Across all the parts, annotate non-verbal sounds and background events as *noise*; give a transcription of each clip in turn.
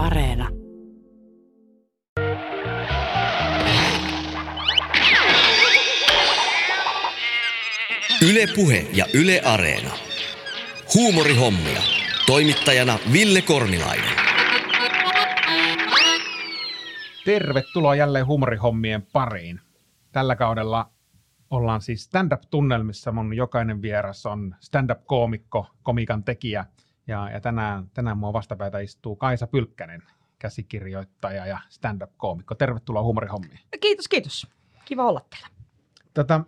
Areena. Yle Puhe ja Yle Areena. Huumorihommia. Toimittajana Ville Kornilainen. Tervetuloa jälleen huumorihommien pariin. Tällä kaudella ollaan siis stand-up-tunnelmissa. Mun jokainen vieras on stand-up-koomikko, komikan tekijä. Ja, ja tänään, tänään mua vastapäätä istuu Kaisa Pylkkänen, käsikirjoittaja ja stand-up-koomikko. Tervetuloa huumorihommiin. Kiitos, kiitos. Kiva olla täällä. Tota,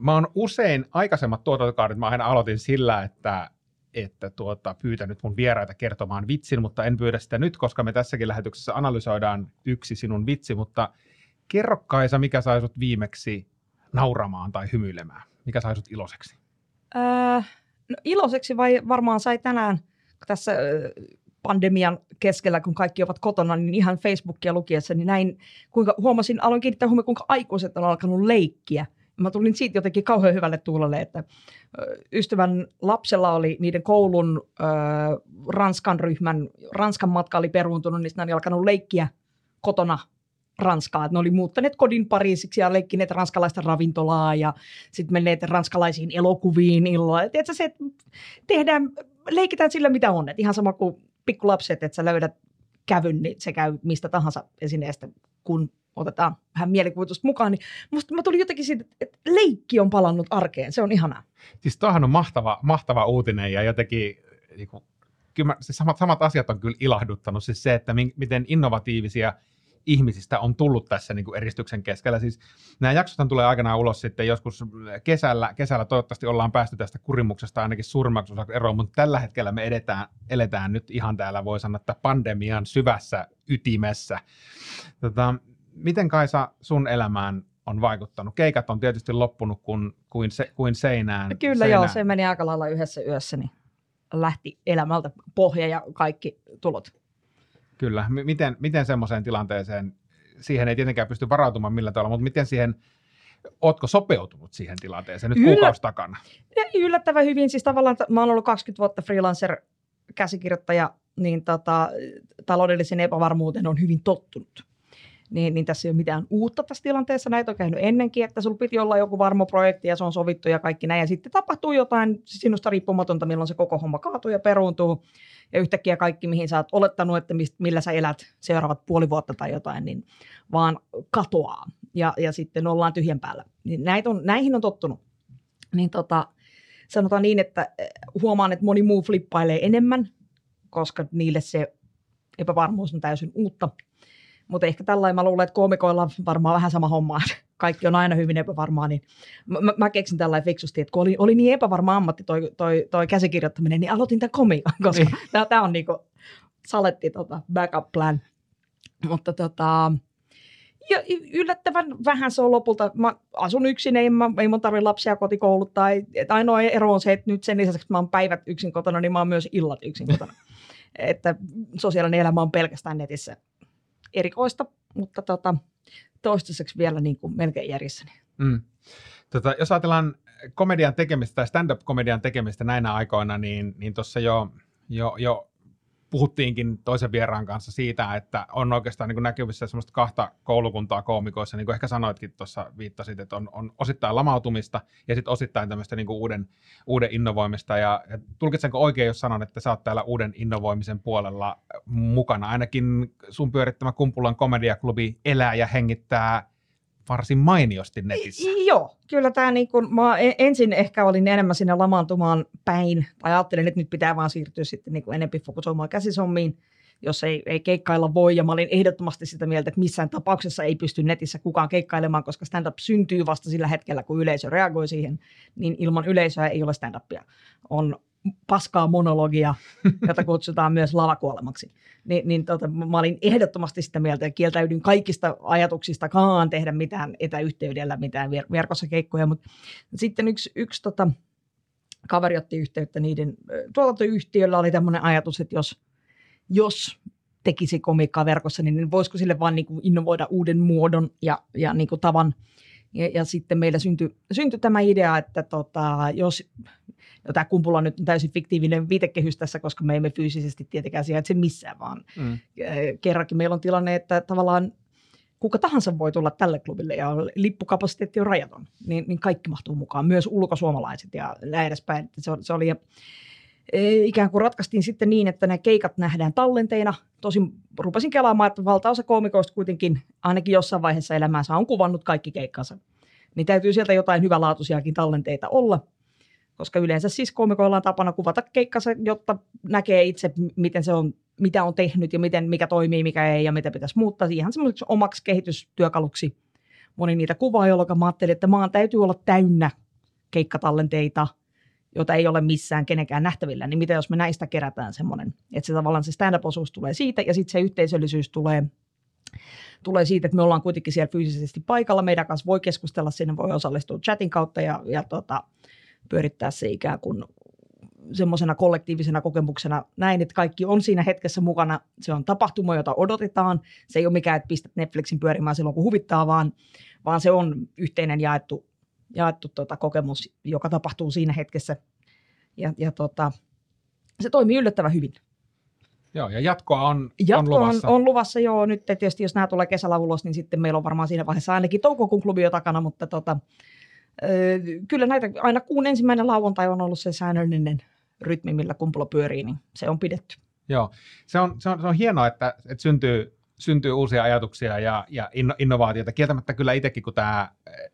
mä oon usein aikaisemmat tuotantokaudet, mä aina aloitin sillä, että, että tuota, pyytänyt mun vieraita kertomaan vitsin, mutta en pyydä sitä nyt, koska me tässäkin lähetyksessä analysoidaan yksi sinun vitsi, mutta kerro Kaisa, mikä sai sut viimeksi nauramaan tai hymyilemään? Mikä sai sut iloiseksi? Öö, no iloiseksi vai varmaan sai tänään tässä pandemian keskellä, kun kaikki ovat kotona, niin ihan Facebookia lukiessa, niin näin, kuinka huomasin, aloin kiinnittää huomioon, kuinka aikuiset on alkanut leikkiä. Mä tulin siitä jotenkin kauhean hyvälle tuulelle, että ystävän lapsella oli niiden koulun ö, Ranskan ryhmän, Ranskan matka oli peruuntunut, niin ne oli alkanut leikkiä kotona Ranskaa. ne oli muuttaneet kodin Pariisiksi ja leikkineet ranskalaista ravintolaa ja sitten menneet ranskalaisiin elokuviin illalla. Tiedätkö se, että tehdään, leikitään sillä mitä on. Et ihan sama kuin pikkulapset, että sä löydät kävyn, niin se käy mistä tahansa esineestä, kun otetaan vähän mielikuvitusta mukaan, niin musta mä tulin jotenkin siitä, että leikki on palannut arkeen. Se on ihanaa. Siis tuohan on mahtava, mahtava uutinen ja jotenkin niin kuin, kyllä mä, siis samat, samat asiat on kyllä ilahduttanut. Siis se, että mi, miten innovatiivisia – ihmisistä on tullut tässä niin kuin eristyksen keskellä. Siis nämä jaksot tulee aikanaan ulos sitten joskus kesällä, kesällä toivottavasti ollaan päästy tästä kurimuksesta ainakin suurimmaksi osaksi eroon, mutta tällä hetkellä me edetään, eletään nyt ihan täällä, voi sanoa, että pandemian syvässä ytimessä. Tota, miten Kaisa sun elämään on vaikuttanut? Keikat on tietysti loppunut kuin, kuin, se, kuin seinään. Kyllä seinään. joo, se meni aika lailla yhdessä yössä, niin lähti elämältä pohja ja kaikki tulot. Kyllä. M- miten, miten semmoiseen tilanteeseen, siihen ei tietenkään pysty varautumaan millä tavalla, mutta miten siihen, ootko sopeutunut siihen tilanteeseen nyt Yllä... kuukausi takana? Yllättävän hyvin. Siis tavallaan mä oon ollut 20 vuotta freelancer-käsikirjoittaja, niin tota, taloudellisen epävarmuuteen on hyvin tottunut. Niin, niin tässä ei ole mitään uutta tässä tilanteessa. Näitä on käynyt ennenkin, että sulla piti olla joku varmo projekti ja se on sovittu ja kaikki näin. Ja sitten tapahtuu jotain sinusta riippumatonta, milloin se koko homma kaatuu ja peruuntuu ja yhtäkkiä kaikki, mihin sä oot olettanut, että mist, millä sä elät seuraavat puoli vuotta tai jotain, niin vaan katoaa ja, ja sitten ollaan tyhjän päällä. Niin näitä on, näihin on tottunut. Niin tota, sanotaan niin, että eh, huomaan, että moni muu flippailee enemmän, koska niille se epävarmuus on täysin uutta. Mutta ehkä tällainen mä luulen, että koomikoilla on varmaan vähän sama homma. *laughs* Kaikki on aina hyvin epävarmaa, niin mä, mä keksin tällainen fiksusti, että kun oli, oli niin epävarma ammatti toi, toi, toi käsikirjoittaminen, niin aloitin tämän komikan, *laughs* koska niin. tämä on niinku saletti tota, backup plan. Mutta tota, ja yllättävän vähän se on lopulta. Mä asun yksin, ei, mä, ei mun tarvitse lapsia kotikouluttaa. Et ainoa ero on se, että nyt sen lisäksi, että mä oon päivät yksin kotona, niin mä oon myös illat yksin kotona. *laughs* että sosiaalinen elämä on pelkästään netissä erikoista, mutta tota, toistaiseksi vielä niin kuin melkein järjessäni. Mm. Tota, jos ajatellaan komedian tekemistä tai stand-up-komedian tekemistä näinä aikoina, niin, niin tuossa jo, jo, jo puhuttiinkin toisen vieraan kanssa siitä, että on oikeastaan niin kuin näkyvissä semmoista kahta koulukuntaa koomikoissa, niin kuin ehkä sanoitkin tuossa viittasit, että on, on osittain lamautumista ja sitten osittain tämmöistä niin kuin uuden, uuden innovoimista. Ja, ja tulkitsenko oikein, jos sanon, että sä oot täällä uuden innovoimisen puolella mukana? Ainakin sun pyörittämä Kumpulan komediaklubi elää ja hengittää varsin mainiosti netissä. I, joo, kyllä tämä niin kun, mä e, ensin ehkä olin enemmän sinne lamaantumaan päin, tai ajattelin, että nyt pitää vaan siirtyä sitten niin enempi fokusoimaan käsisommiin, jos ei, ei keikkailla voi, ja mä olin ehdottomasti sitä mieltä, että missään tapauksessa ei pysty netissä kukaan keikkailemaan, koska stand-up syntyy vasta sillä hetkellä, kun yleisö reagoi siihen, niin ilman yleisöä ei ole stand-upia. On paskaa monologia, jota kutsutaan myös lavakuolemaksi. Ni, niin tota, mä olin ehdottomasti sitä mieltä ja kieltäydyn kaikista ajatuksistakaan tehdä mitään etäyhteydellä, mitään ver- verkossa keikkoja, mutta sitten yksi, yksi tota, kaveri otti yhteyttä niiden tuotantoyhtiöllä oli tämmöinen ajatus, että jos, jos tekisi komiikkaa verkossa, niin voisiko sille vaan niin kuin innovoida uuden muodon ja, ja niin kuin tavan Ja, ja sitten meillä syntyi, syntyi tämä idea, että tota, jos, ja tämä Kumpula nyt on täysin fiktiivinen viitekehys tässä, koska me emme fyysisesti tietenkään sijaitse missään, vaan Mm. kerrankin meillä on tilanne, että tavallaan kuka tahansa voi tulla tälle klubille ja lippukapasiteetti on rajaton, niin, niin kaikki mahtuu mukaan, myös ulkosuomalaiset ja näin edespäin. Se, se oli ja ikään kuin ratkaistiin sitten niin, että nämä keikat nähdään tallenteina. Tosin rupesin kelaamaan, että valtaosa koomikoista kuitenkin ainakin jossain vaiheessa elämäänsä on kuvannut kaikki keikkansa. Niin täytyy sieltä jotain hyvälaatuisiakin tallenteita olla, koska yleensä siis koomikoilla on tapana kuvata keikkansa, jotta näkee itse, miten se on, mitä on tehnyt ja miten, mikä toimii, mikä ei ja mitä pitäisi muuttaa. Ihan semmoiseksi omaksi kehitystyökaluksi moni niitä kuvaa, jolloin mä ajattelin, että maan täytyy olla täynnä keikkatallenteita, jota ei ole missään kenenkään nähtävillä, niin mitä jos me näistä kerätään semmoinen, että se tavallaan se stand-up-osuus tulee siitä ja sitten se yhteisöllisyys tulee, tulee siitä, että me ollaan kuitenkin siellä fyysisesti paikalla, meidän kanssa voi keskustella, sinne voi osallistua chatin kautta ja, ja tota, pyörittää se ikään kuin semmoisena kollektiivisena kokemuksena näin, että kaikki on siinä hetkessä mukana. Se on tapahtuma, jota odotetaan. Se ei ole mikään, että pistät Netflixin pyörimään silloin, kun huvittaa, vaan, vaan se on yhteinen jaettu, jaettu tota kokemus, joka tapahtuu siinä hetkessä. Ja, ja tota, se toimii yllättävän hyvin. Joo, ja jatkoa on, Jatko on on, luvassa. on luvassa joo nyt, tietysti jos nämä tulee kesällä ulos, niin sitten meillä on varmaan siinä vaiheessa ainakin toukokuun klubi jo takana, mutta tota, ö, kyllä näitä aina kuun ensimmäinen lauantai on ollut se säännöllinen rytmi, millä kumpula pyörii, niin se on pidetty. Joo, se on, se on, se on hienoa, että, että syntyy, syntyy uusia ajatuksia ja, ja inno, innovaatioita. Kieltämättä kyllä itsekin, kun tämä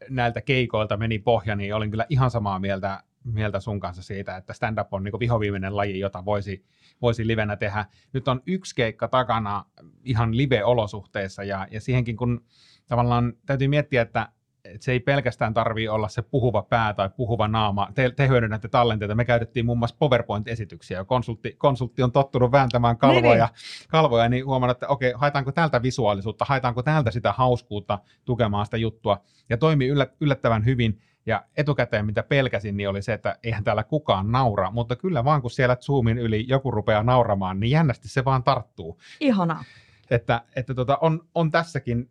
näiltä keikoilta meni pohja, niin olin kyllä ihan samaa mieltä, mieltä sun kanssa siitä, että stand-up on niin vihoviimeinen laji, jota voisi, voisi livenä tehdä. Nyt on yksi keikka takana ihan live-olosuhteissa ja, ja siihenkin kun tavallaan täytyy miettiä, että että se ei pelkästään tarvii olla se puhuva pää tai puhuva naama. Te, te hyödynnätte tallenteita. Me käytettiin muun muassa PowerPoint-esityksiä. Konsultti, konsultti on tottunut vääntämään kalvoja, niin, kalvoja niin huomannut, että okei, haetaanko täältä visuaalisuutta, haetaanko täältä sitä hauskuutta tukemaan sitä juttua. Ja toimii yllät, yllättävän hyvin. Ja etukäteen mitä pelkäsin, niin oli se, että eihän täällä kukaan naura, mutta kyllä vaan kun siellä Zoomin yli joku rupeaa nauramaan, niin jännästi se vaan tarttuu. Ihanaa. Että, että tota, on, on tässäkin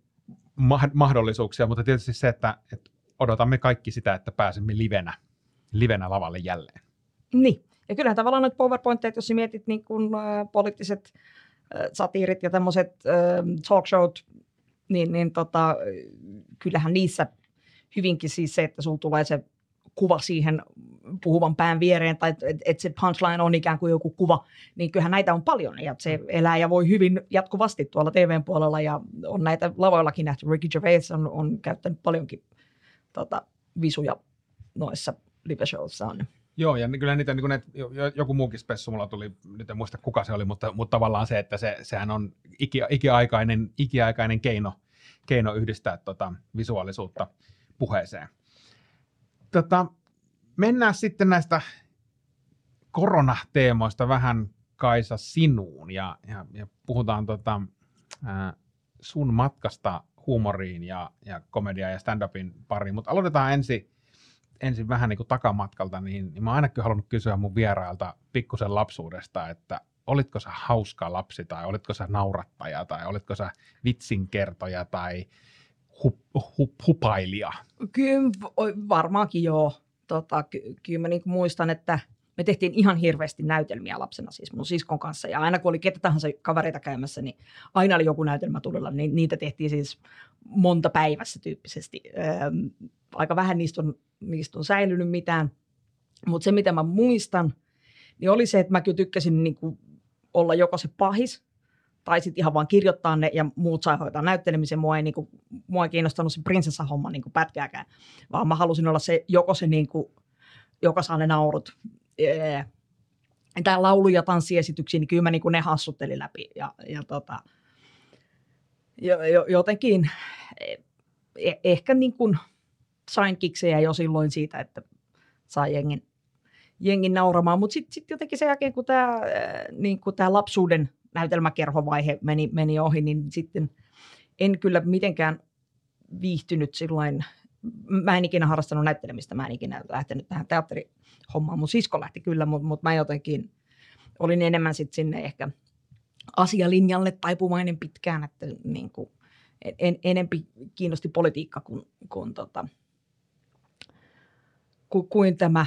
mahdollisuuksia, mutta tietysti se, että, että odotamme kaikki sitä, että pääsemme livenä, livenä lavalle jälleen. Niin. Ja kyllähän tavallaan noita PowerPointteja, jos mietit niin kun, äh, poliittiset äh, satiirit ja tämmöiset äh, talk showt, niin, niin tota, kyllähän niissä hyvinkin siis se, että sulla tulee se kuva siihen puhuvan pään viereen, tai että et se punchline on ikään kuin joku kuva, niin kyllähän näitä on paljon, ja se elää ja voi hyvin jatkuvasti tuolla TVn puolella, ja on näitä lavoillakin nähty. Ricky Gervais on, on käyttänyt paljonkin tota, visuja noissa live-showissaan. Joo, ja kyllä niitä, niin kuin ne, joku muukin spessu mulla tuli, nyt en muista kuka se oli, mutta, mutta tavallaan se, että se, sehän on iki, ikiaikainen, ikiaikainen keino, keino yhdistää tota visuaalisuutta puheeseen. Tota, mennään sitten näistä koronateemoista vähän Kaisa sinuun ja, ja, ja puhutaan tota, ää, sun matkasta huumoriin ja, ja komediaan ja stand-upin pariin, mutta aloitetaan ensin ensin vähän niin kuin takamatkalta, niin, niin mä oon ainakin halunnut kysyä mun vierailta pikkusen lapsuudesta, että olitko sä hauska lapsi tai olitko sä naurattaja tai olitko sä vitsinkertoja tai hup, hup, hupailija? Kyllä varmaankin joo. Tota, ky- kyllä mä niin muistan, että me tehtiin ihan hirveästi näytelmiä lapsena siis mun siskon kanssa. Ja aina kun oli ketä tahansa kavereita käymässä, niin aina oli joku näytelmä tulilla. Niin niitä tehtiin siis monta päivässä tyyppisesti. Öö, aika vähän niistä on, niistä on säilynyt mitään. Mutta se, mitä mä muistan, niin oli se, että mä kyllä tykkäsin niin kuin olla joko se pahis, tai sitten ihan vaan kirjoittaa ne ja muut saa hoitaa näyttelemisen. Mua ei, niin kuin, mua ei kiinnostanut se prinsessahomma niin pätkääkään, vaan mä halusin olla se, joko se, niin kuin, joka saa ne naurut. Tämä laulu- ja tanssiesityksiä, niin kyllä mä niin kuin ne hassuttelin läpi. Ja, ja tota, jo, jotenkin eh, ehkä niin kuin sain kiksejä jo silloin siitä, että saa jengin, jengin nauramaan. Mutta sitten sit jotenkin sen jälkeen, kun tämä niin lapsuuden näytelmäkerhovaihe meni, meni ohi, niin sitten en kyllä mitenkään viihtynyt silloin. Mä en ikinä harrastanut näyttelemistä, mä en ikinä lähtenyt tähän teatterihommaan. Mun sisko lähti kyllä, mutta mut mä jotenkin olin enemmän sitten sinne ehkä asialinjalle taipuvainen pitkään, että niin kuin, en, en, enempi kiinnosti politiikka kuin, kuin, tota, kuin, kuin tämä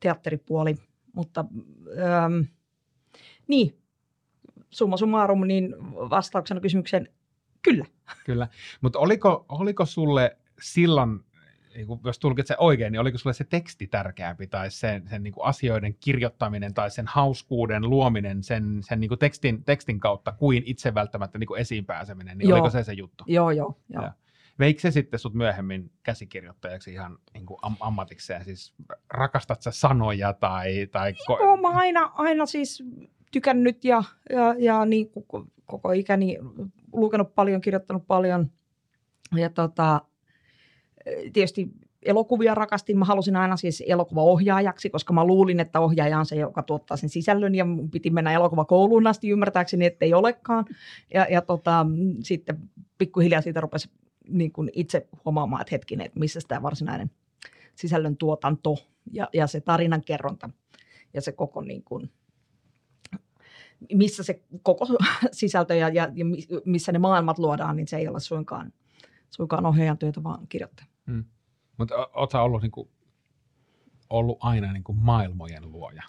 teatteripuoli. Mutta ähm, niin, summa summarum, niin vastauksena kysymykseen kyllä. Kyllä, mutta oliko, oliko sulle silloin, niin jos tulkitsen oikein, niin oliko sulle se teksti tärkeämpi tai sen, sen niin kuin asioiden kirjoittaminen tai sen hauskuuden luominen sen, sen niin kuin tekstin, tekstin kautta kuin itse välttämättä niin kuin esiin pääseminen, niin joo. oliko se se juttu? Joo, joo. joo. Ja. Veikö se sitten sut myöhemmin käsikirjoittajaksi ihan niin kuin am- ammatikseen? Siis rakastat sä sanoja tai... tai ko- Joo, mä aina, aina siis tykännyt ja, ja, ja niin koko ikäni lukenut paljon, kirjoittanut paljon. Ja tota, tietysti elokuvia rakastin. Mä halusin aina siis elokuvaohjaajaksi, koska mä luulin, että ohjaaja on se, joka tuottaa sen sisällön ja mun piti mennä elokuvakouluun asti ymmärtääkseni, että ei olekaan. Ja, ja tota, sitten pikkuhiljaa siitä rupesi niin kuin itse huomaamaan, että hetkinen, että missä tämä varsinainen sisällön tuotanto ja, ja se tarinan kerronta ja se koko niin kuin, missä se koko *laughs* sisältö ja, ja, ja missä ne maailmat luodaan, niin se ei ole suinkaan, suinkaan ohjaajan työtä, vaan kirjoittaja. Hmm. Mutta oletko ollut, niin kuin, ollut aina niin kuin maailmojen luoja?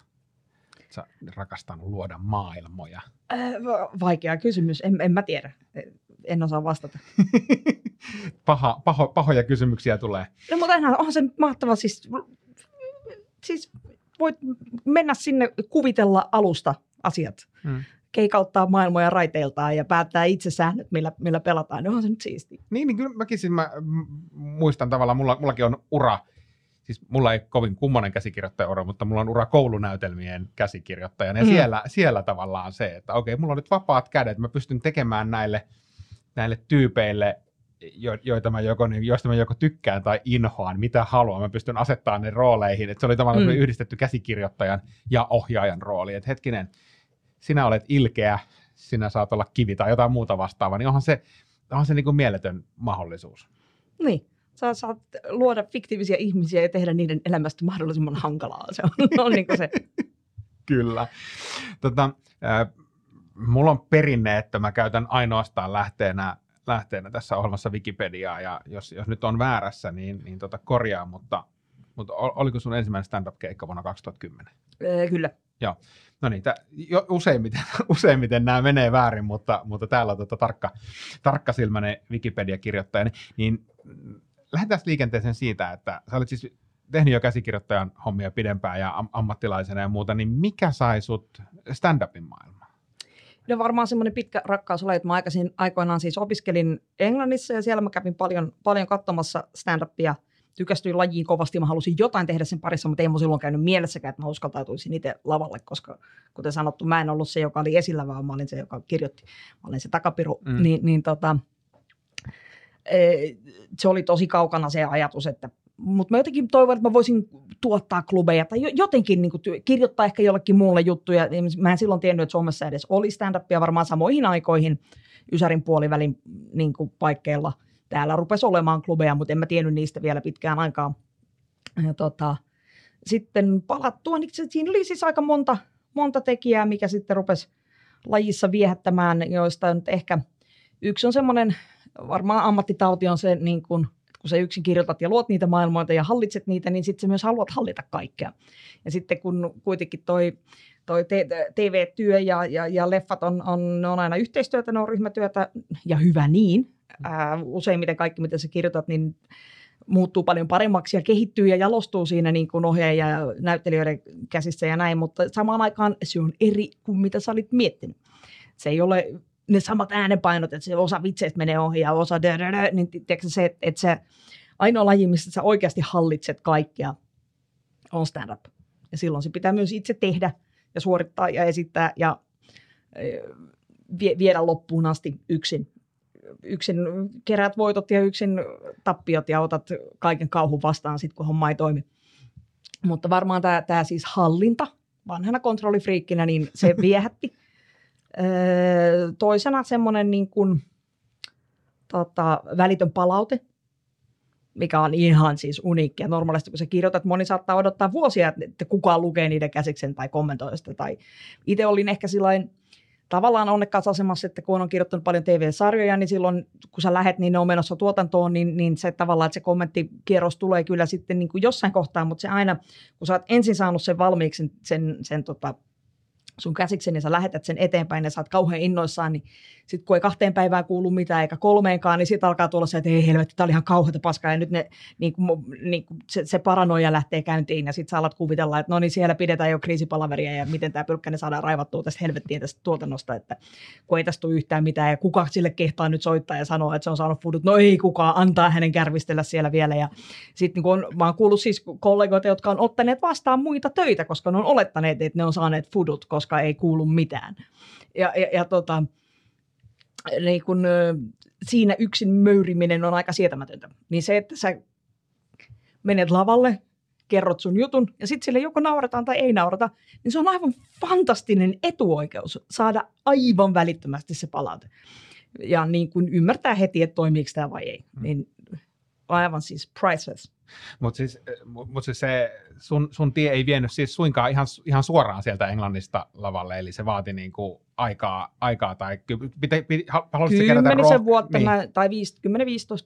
Sä rakastanut luoda maailmoja? Vaikea kysymys, en, en mä tiedä. En osaa vastata. *laughs* Paha, paho, pahoja kysymyksiä tulee. No mutta onhan se mahtava, siis, siis voit mennä sinne kuvitella alusta asiat. Hmm. Keikauttaa maailmoja raiteiltaan ja päättää itse säännöt, millä, millä pelataan. Onhan se nyt siisti. Niin, niin kyllä mäkin siis mä muistan tavallaan, mulla, mullakin on ura, siis mulla ei kovin kummonen käsikirjoittaja ura, mutta mulla on ura koulunäytelmien käsikirjoittajana. Ja mm. siellä, siellä tavallaan se, että okei, mulla on nyt vapaat kädet, mä pystyn tekemään näille, näille tyypeille jo, joita mä joko, niin, joista mä joko tykkään tai inhoan, mitä haluan. Mä pystyn asettamaan ne rooleihin. Et se oli tavallaan mm. yhdistetty käsikirjoittajan ja ohjaajan rooli. Et hetkinen, sinä olet ilkeä, sinä saat olla kivi tai jotain muuta vastaavaa, niin onhan se, onhan se niin kuin mieletön mahdollisuus. Niin, sä saat luoda fiktiivisiä ihmisiä ja tehdä niiden elämästä mahdollisimman hankalaa. Se on, on niin se. *laughs* Kyllä. Tota, äh, mulla on perinne, että mä käytän ainoastaan lähteenä lähteenä tässä ohjelmassa Wikipediaa, ja jos, jos nyt on väärässä, niin, niin tota korjaa, mutta, mutta oliko sun ensimmäinen stand-up-keikka vuonna 2010? Ee, kyllä. Joo. No niin, t- jo, useimmiten, *laughs* useimmiten nämä menee väärin, mutta, mutta täällä on tota tarkka, tarkkasilmäinen Wikipedia-kirjoittaja, niin, niin lähdetään liikenteeseen siitä, että sä olet siis tehnyt jo käsikirjoittajan hommia pidempään ja am- ammattilaisena ja muuta, niin mikä sai sut stand-upin maailmaan? No varmaan semmoinen pitkä rakkaus oli, että mä aikaisin, aikoinaan siis opiskelin Englannissa ja siellä mä kävin paljon, paljon katsomassa stand-upia. Tykästyin lajiin kovasti, mä halusin jotain tehdä sen parissa, mutta ei mun silloin käynyt mielessäkään, että mä uskaltautuisin itse lavalle, koska kuten sanottu, mä en ollut se, joka oli esillä, vaan mä olin se, joka kirjoitti. Mä olin se takapiru. Mm. Niin, niin tota, se oli tosi kaukana se ajatus, että mutta mä jotenkin toivon, että mä voisin tuottaa klubeja tai jotenkin niin kuin, kirjoittaa ehkä jollekin muulle juttuja. Mä en silloin tiennyt, että Suomessa edes oli stand-upia varmaan samoihin aikoihin Ysärin puolivälin niin kuin, paikkeilla. Täällä rupesi olemaan klubeja, mutta en mä tiennyt niistä vielä pitkään aikaa. Ja, tota, sitten palattua, niin siinä oli siis aika monta, monta tekijää, mikä sitten rupesi lajissa viehättämään, joista nyt ehkä yksi on semmoinen, varmaan ammattitauti on se niin kuin – kun sä yksin kirjoitat ja luot niitä maailmoita ja hallitset niitä, niin sitten sä myös haluat hallita kaikkea. Ja sitten kun kuitenkin toi, toi TV-työ ja, ja, ja leffat on, on, on aina yhteistyötä, ne on ryhmätyötä ja hyvä niin. Ää, useimmiten kaikki, mitä sä kirjoitat, niin muuttuu paljon paremmaksi ja kehittyy ja jalostuu siinä niin kuin ohjaaja ja näyttelijöiden käsissä ja näin, mutta samaan aikaan se on eri kuin mitä sä olit miettinyt. Se ei ole ne samat äänenpainot, että se osa vitseistä menee ohi ja osa dö, dö, dö, niin tiedätkö, se, että, se ainoa laji, missä sä oikeasti hallitset kaikkea, on stand-up. Ja silloin se pitää myös itse tehdä ja suorittaa ja esittää ja vie, viedä loppuun asti yksin. Yksin kerät voitot ja yksin tappiot ja otat kaiken kauhun vastaan sitten, kun homma ei toimi. Mutta varmaan tämä siis hallinta, vanhana kontrollifriikkinä, niin se *laughs* viehätti. Öö, toisena semmoinen niin kuin, tota, välitön palaute, mikä on ihan siis uniikkia. Normaalisti kun sä kirjoitat, moni saattaa odottaa vuosia, että kukaan lukee niiden käsiksen tai kommentoi sitä. Tai itse olin ehkä sillain tavallaan onnekkaassa asemassa, että kun on kirjoittanut paljon TV-sarjoja, niin silloin kun sä lähet, niin ne on menossa tuotantoon, niin, niin se tavallaan, että se kommenttikierros tulee kyllä sitten niin kuin jossain kohtaa, mutta se aina, kun sä oot ensin saanut sen valmiiksi, sen, sen, sen tota, sun käsiksen ja sä lähetät sen eteenpäin ja sä oot kauhean innoissaan, niin sitten kun ei kahteen päivään kuulu mitään eikä kolmeenkaan, niin sitten alkaa tulla se, että ei helvetti, tämä oli ihan kauheata paskaa. Ja nyt ne, niin kuin, niin kuin se, se paranoia lähtee käyntiin ja sitten sä alat kuvitella, että no niin siellä pidetään jo kriisipalaveria ja miten tämä pylkkäinen saadaan raivattua tästä helvettiin tästä tuotannosta, että kun ei tästä tule yhtään mitään ja kuka sille kehtaa nyt soittaa ja sanoa, että se on saanut fudut, no ei kukaan, antaa hänen kärvistellä siellä vielä. Ja sitten niin mä oon kuullut siis kollegoita, jotka on ottaneet vastaan muita töitä, koska ne on olettaneet, että ne on saaneet fudut, koska ei kuulu mitään. Ja, ja, ja tota, niin kun, siinä yksin möyriminen on aika sietämätöntä. Niin se, että sä menet lavalle, kerrot sun jutun ja sitten sille joko naurataan tai ei naurata, niin se on aivan fantastinen etuoikeus saada aivan välittömästi se palaute. Ja niin kun ymmärtää heti, että toimiiko tämä vai ei. Mm. Niin aivan siis priceless. Mutta siis, mut siis se sun, sun tie ei vienyt siis suinkaan ihan, ihan suoraan sieltä Englannista lavalle, eli se vaati niin kuin aikaa, aikaa tai pitä, pitä, Kymmenisen vuotta, niin. mä, tai 10-15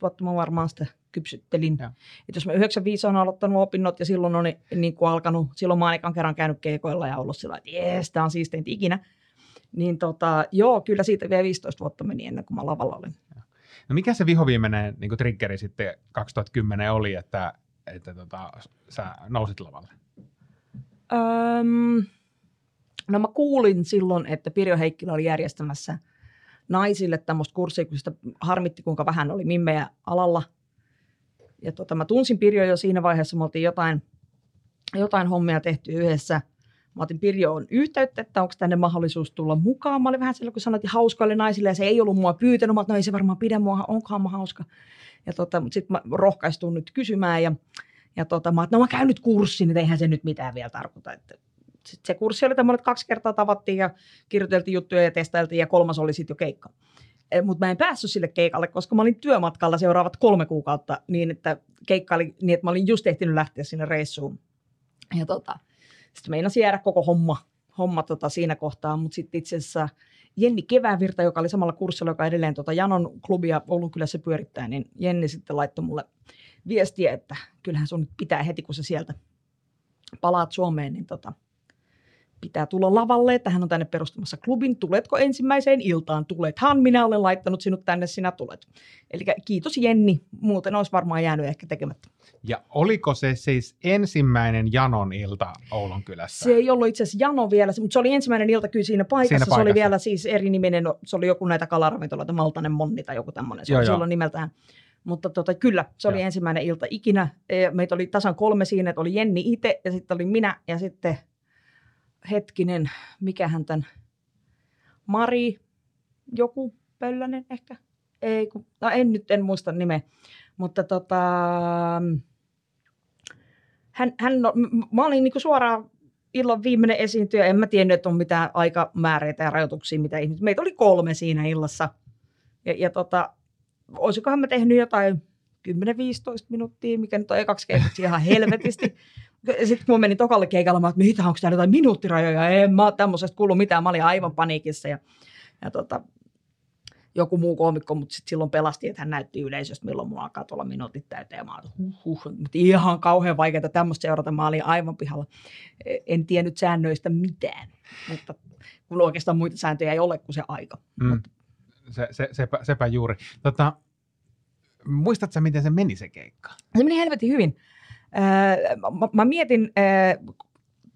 vuotta mä varmaan sitä kypsyttelin. Et jos mä 95 on aloittanut opinnot ja silloin on niin kuin alkanut, silloin mä ainakaan kerran käynyt keikoilla ja ollut sillä, että jees, tämä on siisteintä ikinä. Niin tota, joo, kyllä siitä vielä 15 vuotta meni ennen kuin mä lavalla olin. No mikä se vihoviimeinen niin triggeri sitten 2010 oli, että, että tota, sä nousit lavalle? Öm, no mä kuulin silloin, että Pirjo Heikkilä oli järjestämässä naisille tämmöistä kurssia, kun sitä harmitti kuinka vähän oli mimmejä alalla. Ja tota, mä tunsin Pirjo jo siinä vaiheessa, me oltiin jotain, jotain hommia tehty yhdessä – Mä otin Pirjoon yhteyttä, että onko tänne mahdollisuus tulla mukaan. Mä olin vähän silloin, kun sanoit hauskoille naisille ja se ei ollut mua pyytänyt. Mä olin, no ei se varmaan pidä mua, onkohan mä hauska. Ja tota, mutta sitten mä rohkaistun nyt kysymään ja, ja tota, mä että no mä käyn nyt kurssin, että eihän se nyt mitään vielä tarkoita. Että sitten se kurssi oli tämmöinen, että kaksi kertaa tavattiin ja kirjoiteltiin juttuja ja testailtiin ja kolmas oli sitten jo keikka. E, mutta mä en päässyt sille keikalle, koska mä olin työmatkalla seuraavat kolme kuukautta niin, että keikka oli niin, että mä olin just ehtinyt lähteä sinne reissuun. Ja tota, sitten meinasi jäädä koko homma, homma tota siinä kohtaa, mutta sitten itse asiassa Jenni Kevävirta, joka oli samalla kurssilla, joka edelleen tota Janon klubia Oulun kylässä pyörittää, niin Jenni sitten laittoi mulle viestiä, että kyllähän sun pitää heti, kun sä sieltä palaat Suomeen, niin tota, pitää tulla lavalle, että hän on tänne perustamassa klubin. Tuletko ensimmäiseen iltaan? Tulethan, minä olen laittanut sinut tänne, sinä tulet. Eli kiitos Jenni, muuten olisi varmaan jäänyt ehkä tekemättä. Ja oliko se siis ensimmäinen Janon ilta Oulun kylässä? Se ei ollut itse asiassa Jano vielä, mutta se oli ensimmäinen ilta kyllä siinä paikassa. Siinä paikassa. Se oli vielä siis eri niminen, se oli joku näitä kalaravintoloita, Maltanen Monni tai joku tämmöinen. Se joo, oli joo. silloin nimeltään. Mutta tota, kyllä, se oli joo. ensimmäinen ilta ikinä. Meitä oli tasan kolme siinä, että oli Jenni itse ja sitten oli minä ja sitten hetkinen, mikähän tämän, Mari, joku Pöllänen ehkä, ei, kun, no en nyt en muista nimeä, mutta tota, hän, hän no, mä olin niin suoraan illan viimeinen esiintyjä, en mä tiennyt, että on mitään aikamääreitä ja rajoituksia, mitä ihmiset, meitä oli kolme siinä illassa, ja, ja tota, olisikohan mä tehnyt jotain 10-15 minuuttia, mikä nyt on ekaksi keikkaksi ihan helvetisti. *laughs* Sitten kun menin tokalle keikalle, mä että mitä, onko täällä jotain minuuttirajoja? En mä tämmöisestä kuullut mitään, mä olin aivan paniikissa. Ja, ja tota, joku muu koomikko, mutta sitten silloin pelasti, että hän näytti yleisöstä, milloin mulla alkaa tulla minuutit täyteen. Ja mä olin, huh, huh, mutta ihan kauhean vaikeaa tämmöistä seurata. Mä olin aivan pihalla. En tiennyt säännöistä mitään, mutta kun oikeastaan muita sääntöjä ei ole kuin se aika. Mm. Mutta, se, se, sepä, sepä juuri. Tota, muistatko miten se meni se keikka? Se meni helvetin hyvin. Mä, mä mietin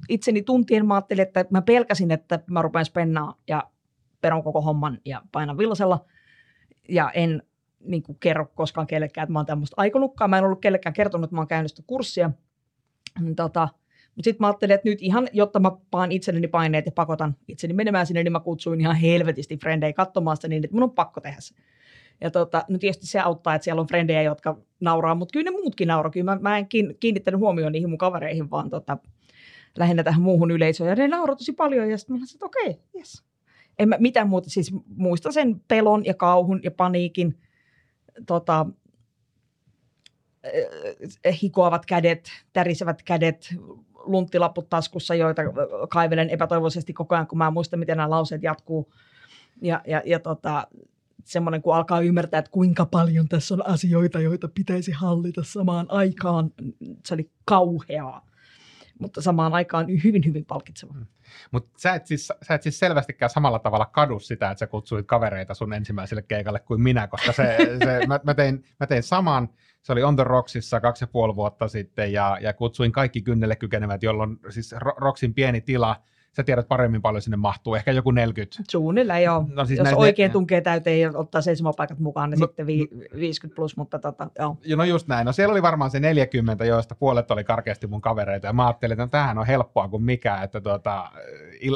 itseni tuntien, mä ajattelin, että mä pelkäsin, että mä rupean spennaa ja peron koko homman ja painan villasella. Ja en niin kuin, kerro koskaan kellekään, että mä oon tämmöistä aikonutkaan. Mä en ollut kellekään kertonut, että mä oon käynyt sitä kurssia. Tota, mutta sitten mä ajattelin, että nyt ihan, jotta mä paan itselleni paineet ja pakotan itseni menemään sinne, niin mä kutsuin ihan helvetisti frendejä katsomaan sitä niin, että mun on pakko tehdä se. Ja tota, no tietysti se auttaa, että siellä on frendejä, jotka nauraa, mutta kyllä ne muutkin nauraa. Kyllä mä, mä en kiinnittänyt huomioon niihin mun kavereihin, vaan tota, lähinnä tähän muuhun yleisöön. Ja ne nauraa tosi paljon ja sitten mä että okei, okay, yes. En mä mitään muuta, siis muista sen pelon ja kauhun ja paniikin, tota, eh, hikoavat kädet, tärisevät kädet, lunttilaput taskussa, joita kaivelen epätoivoisesti koko ajan, kun mä muistan, miten nämä lauseet jatkuu Ja, ja, ja tota, semmoinen, kun alkaa ymmärtää, että kuinka paljon tässä on asioita, joita pitäisi hallita samaan aikaan, se oli kauheaa. Mutta samaan aikaan hyvin, hyvin palkitseva. Mutta sä, et siis, sä et siis selvästikään samalla tavalla kadu sitä, että sä kutsuit kavereita sun ensimmäiselle keikalle kuin minä, koska se, *laughs* se, mä, mä, tein, mä tein saman, se oli On The Rocksissa kaksi ja puoli vuotta sitten, ja, ja kutsuin kaikki kynnelle kykenevät, jolloin siis Rocksin pieni tila – sä tiedät paremmin paljon sinne mahtuu, ehkä joku 40. Suunnilleen joo. No, siis Jos oikein ne, tunkee täyteen ja ottaa seisomapaikat mukaan, niin no, sitten vi, 50 plus, mutta tota, joo. No just näin. No siellä oli varmaan se 40, joista puolet oli karkeasti mun kavereita, ja mä ajattelin, että no, tämähän on helppoa kuin mikä, että tuota,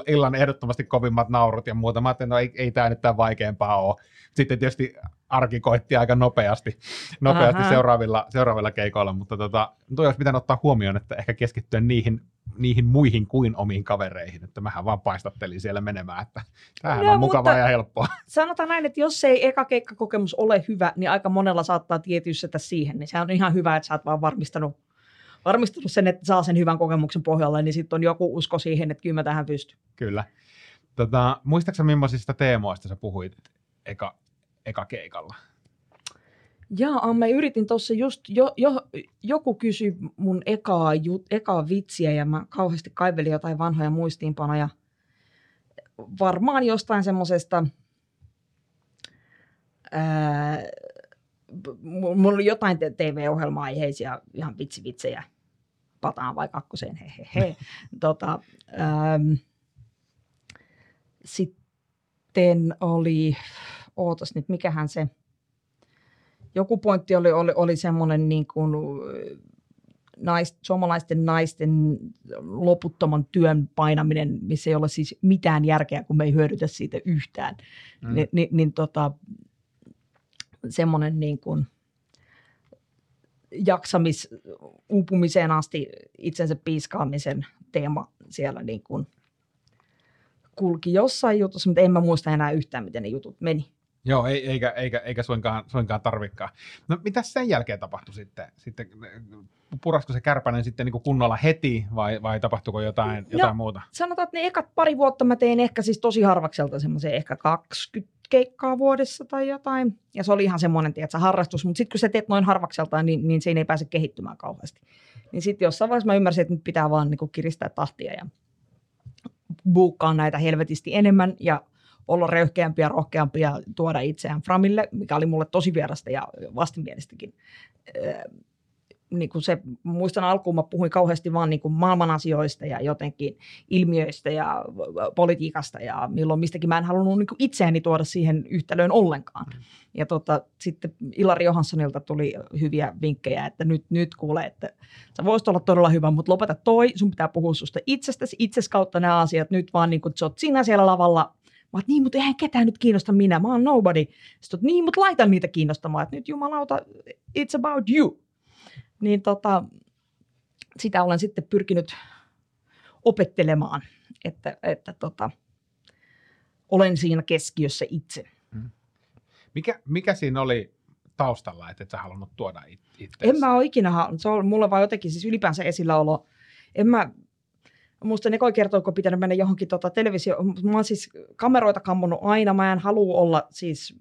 illan ehdottomasti kovimmat naurut ja muuta. Mä ajattelin, että no ei, ei tämä nyt tämän vaikeampaa ole. Sitten tietysti arki koitti aika nopeasti, nopeasti seuraavilla, seuraavilla keikoilla, mutta tota, toi olisi pitänyt ottaa huomioon, että ehkä keskittyä niihin, niihin muihin kuin omiin kavereihin, että mähän vaan paistattelin siellä menemään, että tämähän no, on mukavaa ja helppoa. Sanotaan näin, että jos ei eka keikkakokemus ole hyvä, niin aika monella saattaa tietysti siihen, niin se on ihan hyvä, että sä oot vaan varmistanut varmistanut sen, että saa sen hyvän kokemuksen pohjalle, niin sitten on joku usko siihen, että kyllä mä tähän pystyn. Kyllä. Tota, muistaaksä millaisista teemoista sä puhuit eka, eka keikalla? Jaa, mä yritin tuossa just, jo, jo, joku kysyi mun ekaa, ju, ekaa vitsiä ja mä kauheasti kaivelin jotain vanhoja muistiinpanoja. Varmaan jostain semmosesta, mulla oli jotain TV-ohjelma-aiheisia ihan vitsivitsejä. Pataan vai kakkoseen, he, he, he. *laughs* tota, ähm, sitten oli, ootas nyt, mikähän se, joku pointti oli, oli, oli semmoinen niin kuin, nais, suomalaisten naisten loputtoman työn painaminen, missä ei ole siis mitään järkeä, kun me ei hyödytä siitä yhtään. Mm. Ni, ni, niin tota, semmoinen niin kuin jaksamis, uupumiseen asti itsensä piiskaamisen teema siellä niin kuin kulki jossain jutussa, mutta en mä muista enää yhtään, miten ne jutut meni. Joo, ei, eikä, eikä, eikä suinkaan, suinkaan tarvikaan. No mitä sen jälkeen tapahtui sitten? sitten purasko se kärpänen sitten niin kunnolla heti vai, vai tapahtuiko jotain, jotain no, muuta? Sanotaan, että ne ekat pari vuotta mä tein ehkä siis tosi harvakselta semmoisen ehkä 20 keikkaa vuodessa tai jotain. Ja se oli ihan semmoinen, tiedätkö, harrastus. Mutta sitten kun sä teet noin harvakseltaan, niin, niin se ei pääse kehittymään kauheasti. Niin sitten jossain vaiheessa mä ymmärsin, että nyt pitää vaan niin kiristää tahtia ja buukkaa näitä helvetisti enemmän ja olla röyhkeämpiä, rohkeampia, tuoda itseään Framille, mikä oli mulle tosi vierasta ja vastenmielistäkin niin kuin se, muistan alkuun mä puhuin kauheasti vaan niin kuin maailman asioista ja jotenkin ilmiöistä ja politiikasta ja milloin mistäkin mä en halunnut niin kuin itseäni tuoda siihen yhtälöön ollenkaan. Mm. Ja tota, sitten Ilari Johanssonilta tuli hyviä vinkkejä, että nyt, nyt kuulee, että sä voisit olla todella hyvä, mutta lopeta toi, sun pitää puhua susta itsestäsi, itses kautta nämä asiat, nyt vaan niin kuin, sä oot siinä siellä lavalla, Mä oot, niin, mutta eihän ketään nyt kiinnosta minä, mä oon nobody. Sitten oot, niin, mutta laita niitä kiinnostamaan, että nyt jumalauta, it's about you niin tota, sitä olen sitten pyrkinyt opettelemaan, että, että tota, olen siinä keskiössä itse. Mm. Mikä, mikä siinä oli taustalla, että et sä halunnut tuoda itse? En mä ole ikinä, se on mulle vaan jotenkin siis ylipäänsä esilläolo. En mä, musta ne kertoo, kun pitänyt mennä johonkin tota televisio, mä oon siis kameroita kammonut aina, mä en halua olla siis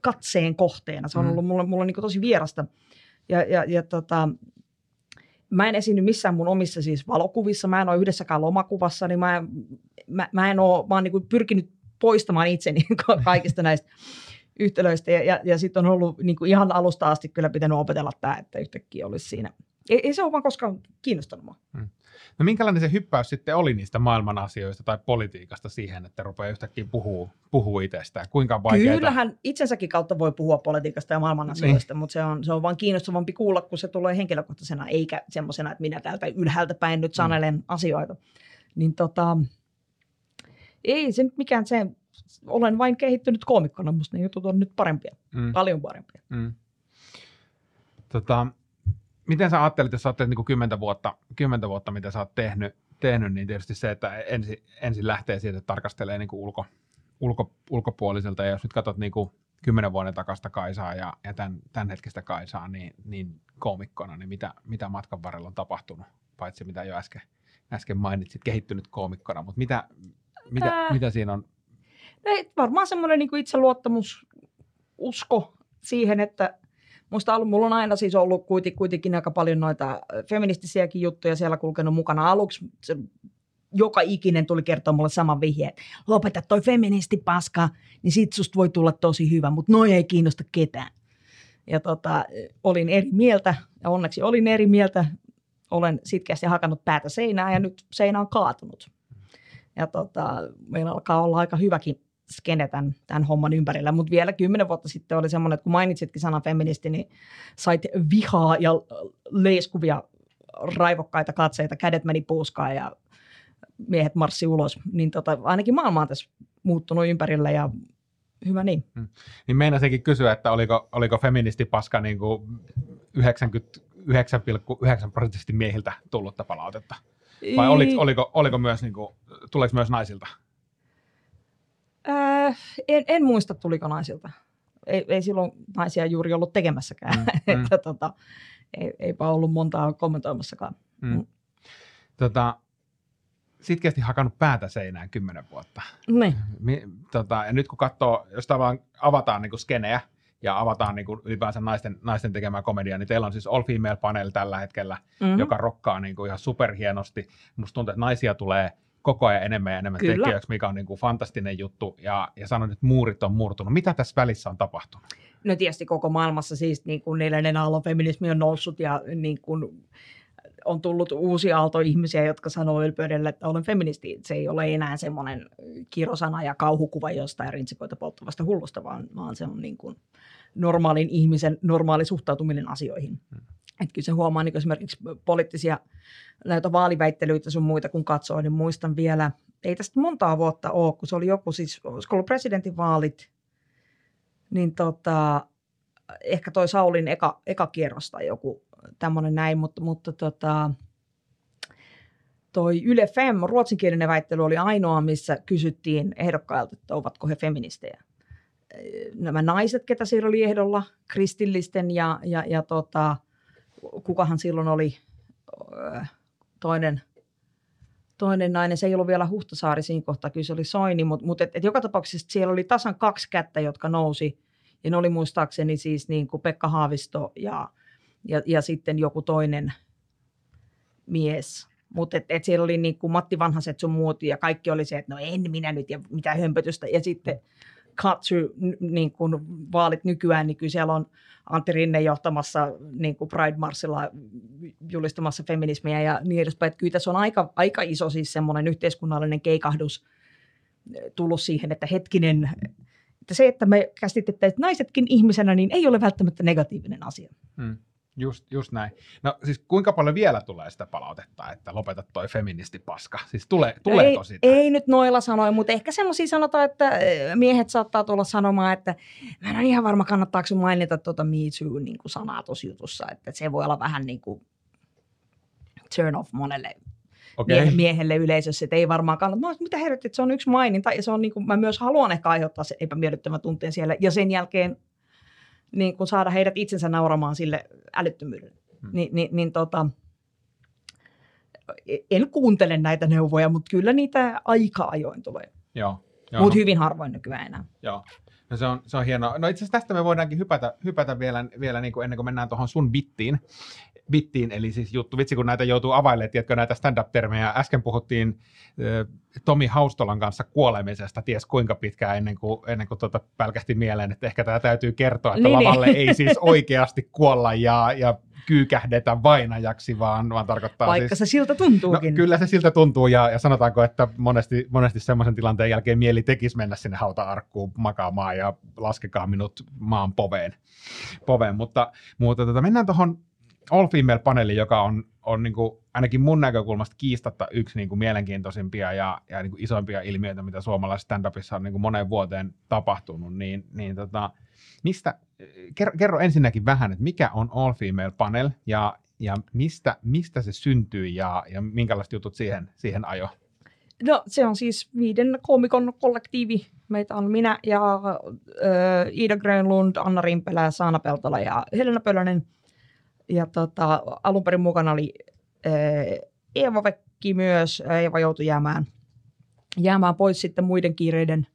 katseen kohteena, se on mm. ollut mulle, mulle niin tosi vierasta. Ja, ja, ja tota, mä en esiinny missään mun omissa siis valokuvissa, mä en ole yhdessäkään lomakuvassa, niin mä, mä, mä en ole, mä oon niin pyrkinyt poistamaan itseni *laughs* kaikista näistä yhtälöistä. Ja, ja, ja sitten on ollut niin ihan alusta asti kyllä pitänyt opetella tämä, että yhtäkkiä olisi siinä. Ei, ei se ole vaan koskaan kiinnostanut mua. Hmm. No minkälainen se hyppäys sitten oli niistä maailman asioista tai politiikasta siihen, että rupeaa yhtäkkiä puhuu, puhuu itsestään? Kuinka vaikeaa? Kyllähän itsensäkin kautta voi puhua politiikasta ja maailman asioista, niin. mutta se on, se on vaan kiinnostavampi kuulla, kun se tulee henkilökohtaisena, eikä semmoisena, että minä täältä ylhäältä päin nyt mm. sanelen mm. asioita. Niin tota, ei se nyt mikään se, olen vain kehittynyt koomikkona, musta ne jutut on nyt parempia, mm. paljon parempia. Mm. Tota, miten sä ajattelit, jos sä ajattelet niin kymmentä vuotta, kymmentä vuotta, mitä sä oot tehnyt, tehnyt, niin tietysti se, että ensin, ensin lähtee siitä, että tarkastelee niin kuin ulko, ulko, ulkopuoliselta, ja jos nyt katsot niin kuin kymmenen vuoden takasta Kaisaa ja, ja tämän, tämän hetkistä Kaisaa, niin, niin koomikkona, niin mitä, mitä matkan varrella on tapahtunut, paitsi mitä jo äsken, äsken mainitsit, kehittynyt koomikkona, mutta mitä, mitä, äh. mitä siinä on? Ei, varmaan semmoinen niin itseluottamus, usko siihen, että musta ollut, mulla on aina siis ollut kuitenkin, aika paljon noita feministisiäkin juttuja siellä kulkenut mukana. Aluksi se, joka ikinen tuli kertoa mulle saman vihjeen, että lopeta toi feministi paska, niin sit susta voi tulla tosi hyvä, mutta noi ei kiinnosta ketään. Ja tota, olin eri mieltä, ja onneksi olin eri mieltä. Olen sitkeästi hakannut päätä seinään, ja nyt seinä on kaatunut. Ja tota, meillä alkaa olla aika hyväkin skene tämän, tämän homman ympärillä. Mutta vielä kymmenen vuotta sitten oli semmoinen, että kun mainitsitkin sanan feministi, niin sait vihaa ja leiskuvia raivokkaita katseita, kädet meni puuskaan ja miehet marssi ulos. Niin tota, ainakin maailma on tässä muuttunut ympärillä ja hyvä niin. Hmm. Niin meinasinkin kysyä, että oliko, oliko feministipaska niin kuin 99,9 prosenttisesti miehiltä tullutta palautetta? Vai oliko, oliko, oliko myös, niin kuin, tuleeko myös naisilta? Äh, en, en muista, tuliko naisilta. Ei, ei silloin naisia juuri ollut tekemässäkään. Mm, *laughs* mm. että, tota, ei, eipä ollut montaa kommentoimassakaan. Mm. Mm. Tota, sitkeästi hakannut päätä seinään kymmenen vuotta. Niin. Mi, tota, ja nyt kun katsoo, jos tavallaan avataan niin kuin skenejä ja avataan niin kuin ylipäänsä naisten, naisten tekemää komediaa, niin teillä on siis All Female Panel tällä hetkellä, mm-hmm. joka rokkaa niin kuin ihan superhienosti. Musta tuntuu, että naisia tulee – koko ajan enemmän ja enemmän Kyllä. tekijöiksi, mikä on niin kuin fantastinen juttu. Ja, ja sanoin, että muurit on murtunut. Mitä tässä välissä on tapahtunut? No tietysti koko maailmassa siis niin kuin neljännen aallon feminismi on noussut ja niin kuin on tullut uusi aalto ihmisiä, jotka sanoo ylpeydellä, että olen feministi. Se ei ole enää semmoinen kirosana ja kauhukuva jostain rintsikoita polttavasta hullusta, vaan, vaan se on niin kuin normaalin ihmisen normaali suhtautuminen asioihin. Hmm. Että kyllä se huomaa niin esimerkiksi poliittisia näitä vaaliväittelyitä sun muita kun katsoo, niin muistan vielä, ei tästä montaa vuotta ole, kun se oli joku siis, olisiko ollut presidentinvaalit, niin tota, ehkä toi Saulin eka, eka kierros tai joku tämmöinen näin, mutta, mutta tota, toi Yle Fem, ruotsinkielinen väittely oli ainoa, missä kysyttiin ehdokkailta, että ovatko he feministejä. Nämä naiset, ketä siellä oli ehdolla, kristillisten ja, ja, ja tota, kukahan silloin oli toinen, toinen nainen, se ei ollut vielä Huhtasaari siinä kohtaa, kyllä se oli Soini, mutta, mutta et, et joka tapauksessa siellä oli tasan kaksi kättä, jotka nousi, ja ne oli muistaakseni siis niin kuin Pekka Haavisto ja, ja, ja sitten joku toinen mies. Mutta et, et siellä oli niin kuin Matti Vanhaset sun muut, ja kaikki oli se, että no en minä nyt, ja mitä hömpötystä, ja sitten to niin kuin vaalit nykyään, niin kyllä siellä on Antti Rinne johtamassa niin kuin Pride Marsilla julistamassa feminismiä ja niin edespäin. Että kyllä tässä on aika, aika iso siis semmoinen yhteiskunnallinen keikahdus eh, tullut siihen, että hetkinen, että se, että me käsitettäisiin naisetkin ihmisenä, niin ei ole välttämättä negatiivinen asia. Hmm. Just, just näin. No siis kuinka paljon vielä tulee sitä palautetta, että lopeta toi feministipaska? Siis tule, tuleeko ei, sitä? Ei nyt noilla sanoin, mutta ehkä semmoisia sanotaan, että eh, miehet saattaa tulla sanomaan, että mä en ole ihan varma kannattaako mainita tuota Me Too niin kuin sanaa tuossa jutussa, että se voi olla vähän niin kuin turn off monelle okay. mie- miehelle yleisössä, että ei varmaan kannata. Mä mitä herrat, että se on yksi maininta ja se on niin kuin, mä myös haluan ehkä aiheuttaa se epämiellyttävän tunteen siellä ja sen jälkeen niin kuin saada heidät itsensä nauramaan sille älyttömyydelle. Hmm. Ni, ni, niin tota, en kuuntele näitä neuvoja, mutta kyllä niitä aika ajoin tulee. Joo. joo mutta no. hyvin harvoin nykyään enää. Joo. No se on, se on hienoa. No itse asiassa tästä me voidaankin hypätä, hypätä vielä, vielä niin kuin ennen kuin mennään tuohon sun bittiin bittiin, eli siis juttu, vitsi kun näitä joutuu availemaan, tiedätkö näitä stand-up-termejä. Äsken puhuttiin äh, Tomi Haustolan kanssa kuolemisesta, ties kuinka pitkään ennen kuin, ennen kuin tuota pälkähti mieleen, että ehkä tämä täytyy kertoa, että niin, niin. lavalle niin. ei *laughs* siis oikeasti kuolla ja, ja kyykähdetä vainajaksi, vaan, vaan tarkoittaa Vaikka siis, se siltä tuntuukin. No, kyllä se siltä tuntuu, ja, ja sanotaanko, että monesti, monesti semmoisen tilanteen jälkeen mieli tekisi mennä sinne hauta-arkkuun makaamaan ja laskekaa minut maan poveen. poveen. Mutta, mutta tota, mennään tuohon All Female-paneeli, joka on, on niin kuin, ainakin mun näkökulmasta kiistatta yksi niin kuin mielenkiintoisimpia ja, ja niin kuin isoimpia ilmiöitä, mitä suomalaisessa stand-upissa on niin kuin moneen vuoteen tapahtunut, niin, niin tota, mistä, kerro, kerro ensinnäkin vähän, että mikä on All Female Panel ja, ja mistä, mistä se syntyy ja, ja minkälaiset jutut siihen, siihen ajo? No se on siis viiden komikon kollektiivi. Meitä on minä ja äh, Iida Grönlund, Anna Rimpelä, Saana Peltola ja Helena Pölönen – ja tota, alun perin mukana oli Eeva Vekki myös. Eeva joutui jäämään, jäämään pois sitten muiden kiireiden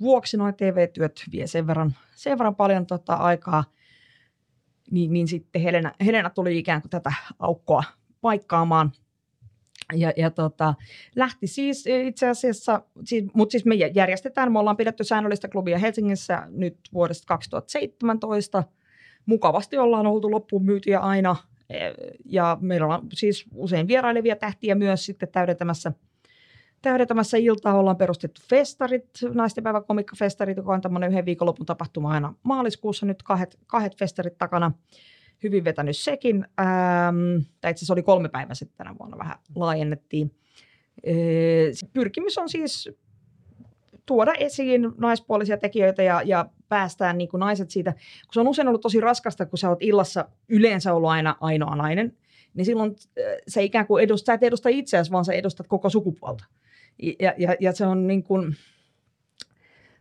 vuoksi noin TV-työt vie sen verran, sen verran paljon tota, aikaa, niin, niin sitten Helena, Helena tuli ikään kuin tätä aukkoa paikkaamaan. Ja, ja tota, lähti siis itse asiassa, siis, mutta siis me järjestetään, me ollaan pidetty säännöllistä klubia Helsingissä nyt vuodesta 2017. Mukavasti ollaan oltu loppuun myytyjä aina, e, ja meillä on siis usein vierailevia tähtiä myös sitten täydentämässä – täydentämässä iltaa ollaan perustettu festarit, naistenpäivän komikkafestarit, joka on tämmöinen yhden viikonlopun tapahtuma aina maaliskuussa, nyt kahdet, kahdet festarit takana. Hyvin vetänyt sekin, ähm, tai itse asiassa oli kolme päivää sitten tänä vuonna, vähän laajennettiin. Pyrkimys on siis tuoda esiin naispuolisia tekijöitä ja, ja päästään niin kuin naiset siitä, kun se on usein ollut tosi raskasta, kun sä oot illassa yleensä ollut aina ainoa nainen, niin silloin se ikään kuin edustaa, sä et edusta itseäsi, vaan sä edustat koko sukupuolta. Ja, ja, ja se on niin kuin,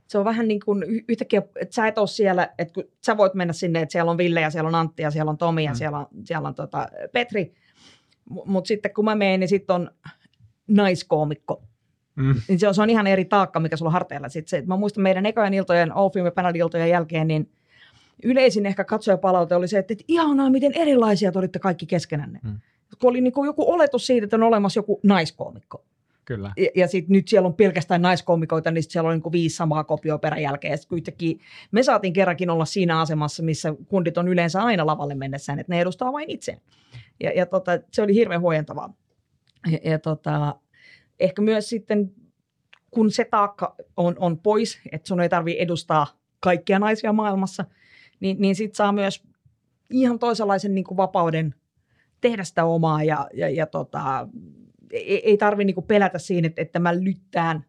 se on vähän niin kuin yhtäkkiä, että sä et ole siellä, että kun sä voit mennä sinne, että siellä on Ville ja siellä on Antti ja siellä on Tomi ja mm. siellä on, siellä on tota Petri, mutta sitten kun mä menen, niin sitten on naiskoomikko. Mm. Niin se on, se on ihan eri taakka, mikä sulla on harteilla. Sitten se, että mä muistan meidän ekojen iltojen, All Film iltojen jälkeen, niin yleisin ehkä katsojapalaute oli se, että, että ihanaa, miten erilaisia te olitte kaikki keskenänne. Mm. Kun oli niin kuin joku oletus siitä, että on olemassa joku naiskoomikko. Kyllä. Ja, ja sitten nyt siellä on pelkästään naiskomikoita, niin siellä on niin viisi samaa kopioa peräjälkeen. Sitten kuitenkin me saatiin kerrankin olla siinä asemassa, missä kundit on yleensä aina lavalle mennessään, että ne edustaa vain itseään. Ja, ja tota, se oli hirveän huojentavaa. Ja, ja tota, ehkä myös sitten, kun se taakka on, on pois, että sun ei tarvitse edustaa kaikkia naisia maailmassa, niin, niin sitten saa myös ihan toisenlaisen niin kuin vapauden tehdä sitä omaa ja, ja, ja tota, ei, ei tarvi niinku pelätä siinä, että, että mä lyttään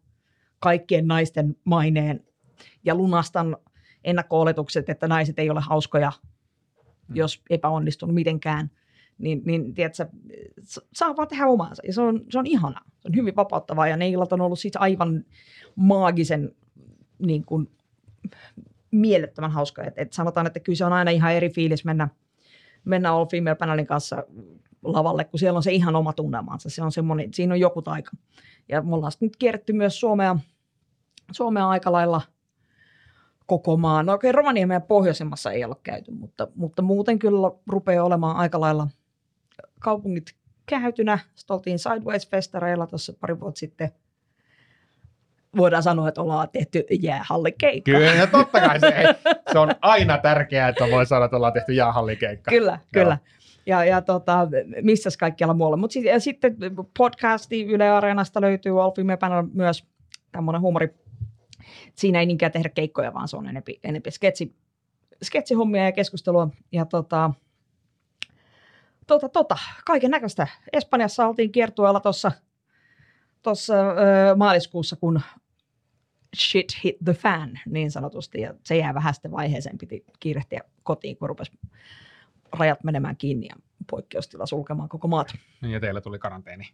kaikkien naisten maineen ja lunastan ennakko-oletukset, että naiset ei ole hauskoja, hmm. jos epäonnistunut mitenkään. Niin, niin tiedätkö, saa vaan tehdä omaansa. Ja se on, se on ihana. Se on hyvin vapauttavaa ja ne illat on ollut siis aivan maagisen niin kuin, mielettömän hauska. Et, et sanotaan, että kyllä se on aina ihan eri fiilis mennä, mennä All Female Panelin kanssa lavalle, kun siellä on se ihan oma tunnelmansa. Se on semmoinen, siinä on joku taika. Ja me ollaan nyt kierretty myös Suomea, Suomea aika lailla koko maan. No okei, okay, Rovaniemellä ja pohjoisemmassa ei ole käyty, mutta, mutta muuten kyllä rupeaa olemaan aika lailla kaupungit käytynä. Sitten oltiin Sideways-festareilla tuossa pari vuotta sitten. Voidaan sanoa, että ollaan tehty jäähallikeikka. Kyllä, ja totta kai se, *laughs* se on aina tärkeää, että voi sanoa, että ollaan tehty jäähallikeikka. Kyllä, Joo. kyllä ja, ja tota, missäs kaikkialla muualla. Mutta sit, sitten podcasti Yle Areenasta löytyy All Female Panel myös tämmöinen huumori. Siinä ei niinkään tehdä keikkoja, vaan se on enempi, enempi sketsi, sketsihommia ja keskustelua. Ja tota, tota, tota, kaiken näköistä. Espanjassa oltiin kiertueella tuossa tuossa maaliskuussa, kun shit hit the fan niin sanotusti, ja se jää vähän sitten vaiheeseen, piti kiirehtiä kotiin, kun rupesi rajat menemään kiinni ja poikkeustila sulkemaan koko maata. Niin, ja teillä tuli karanteeni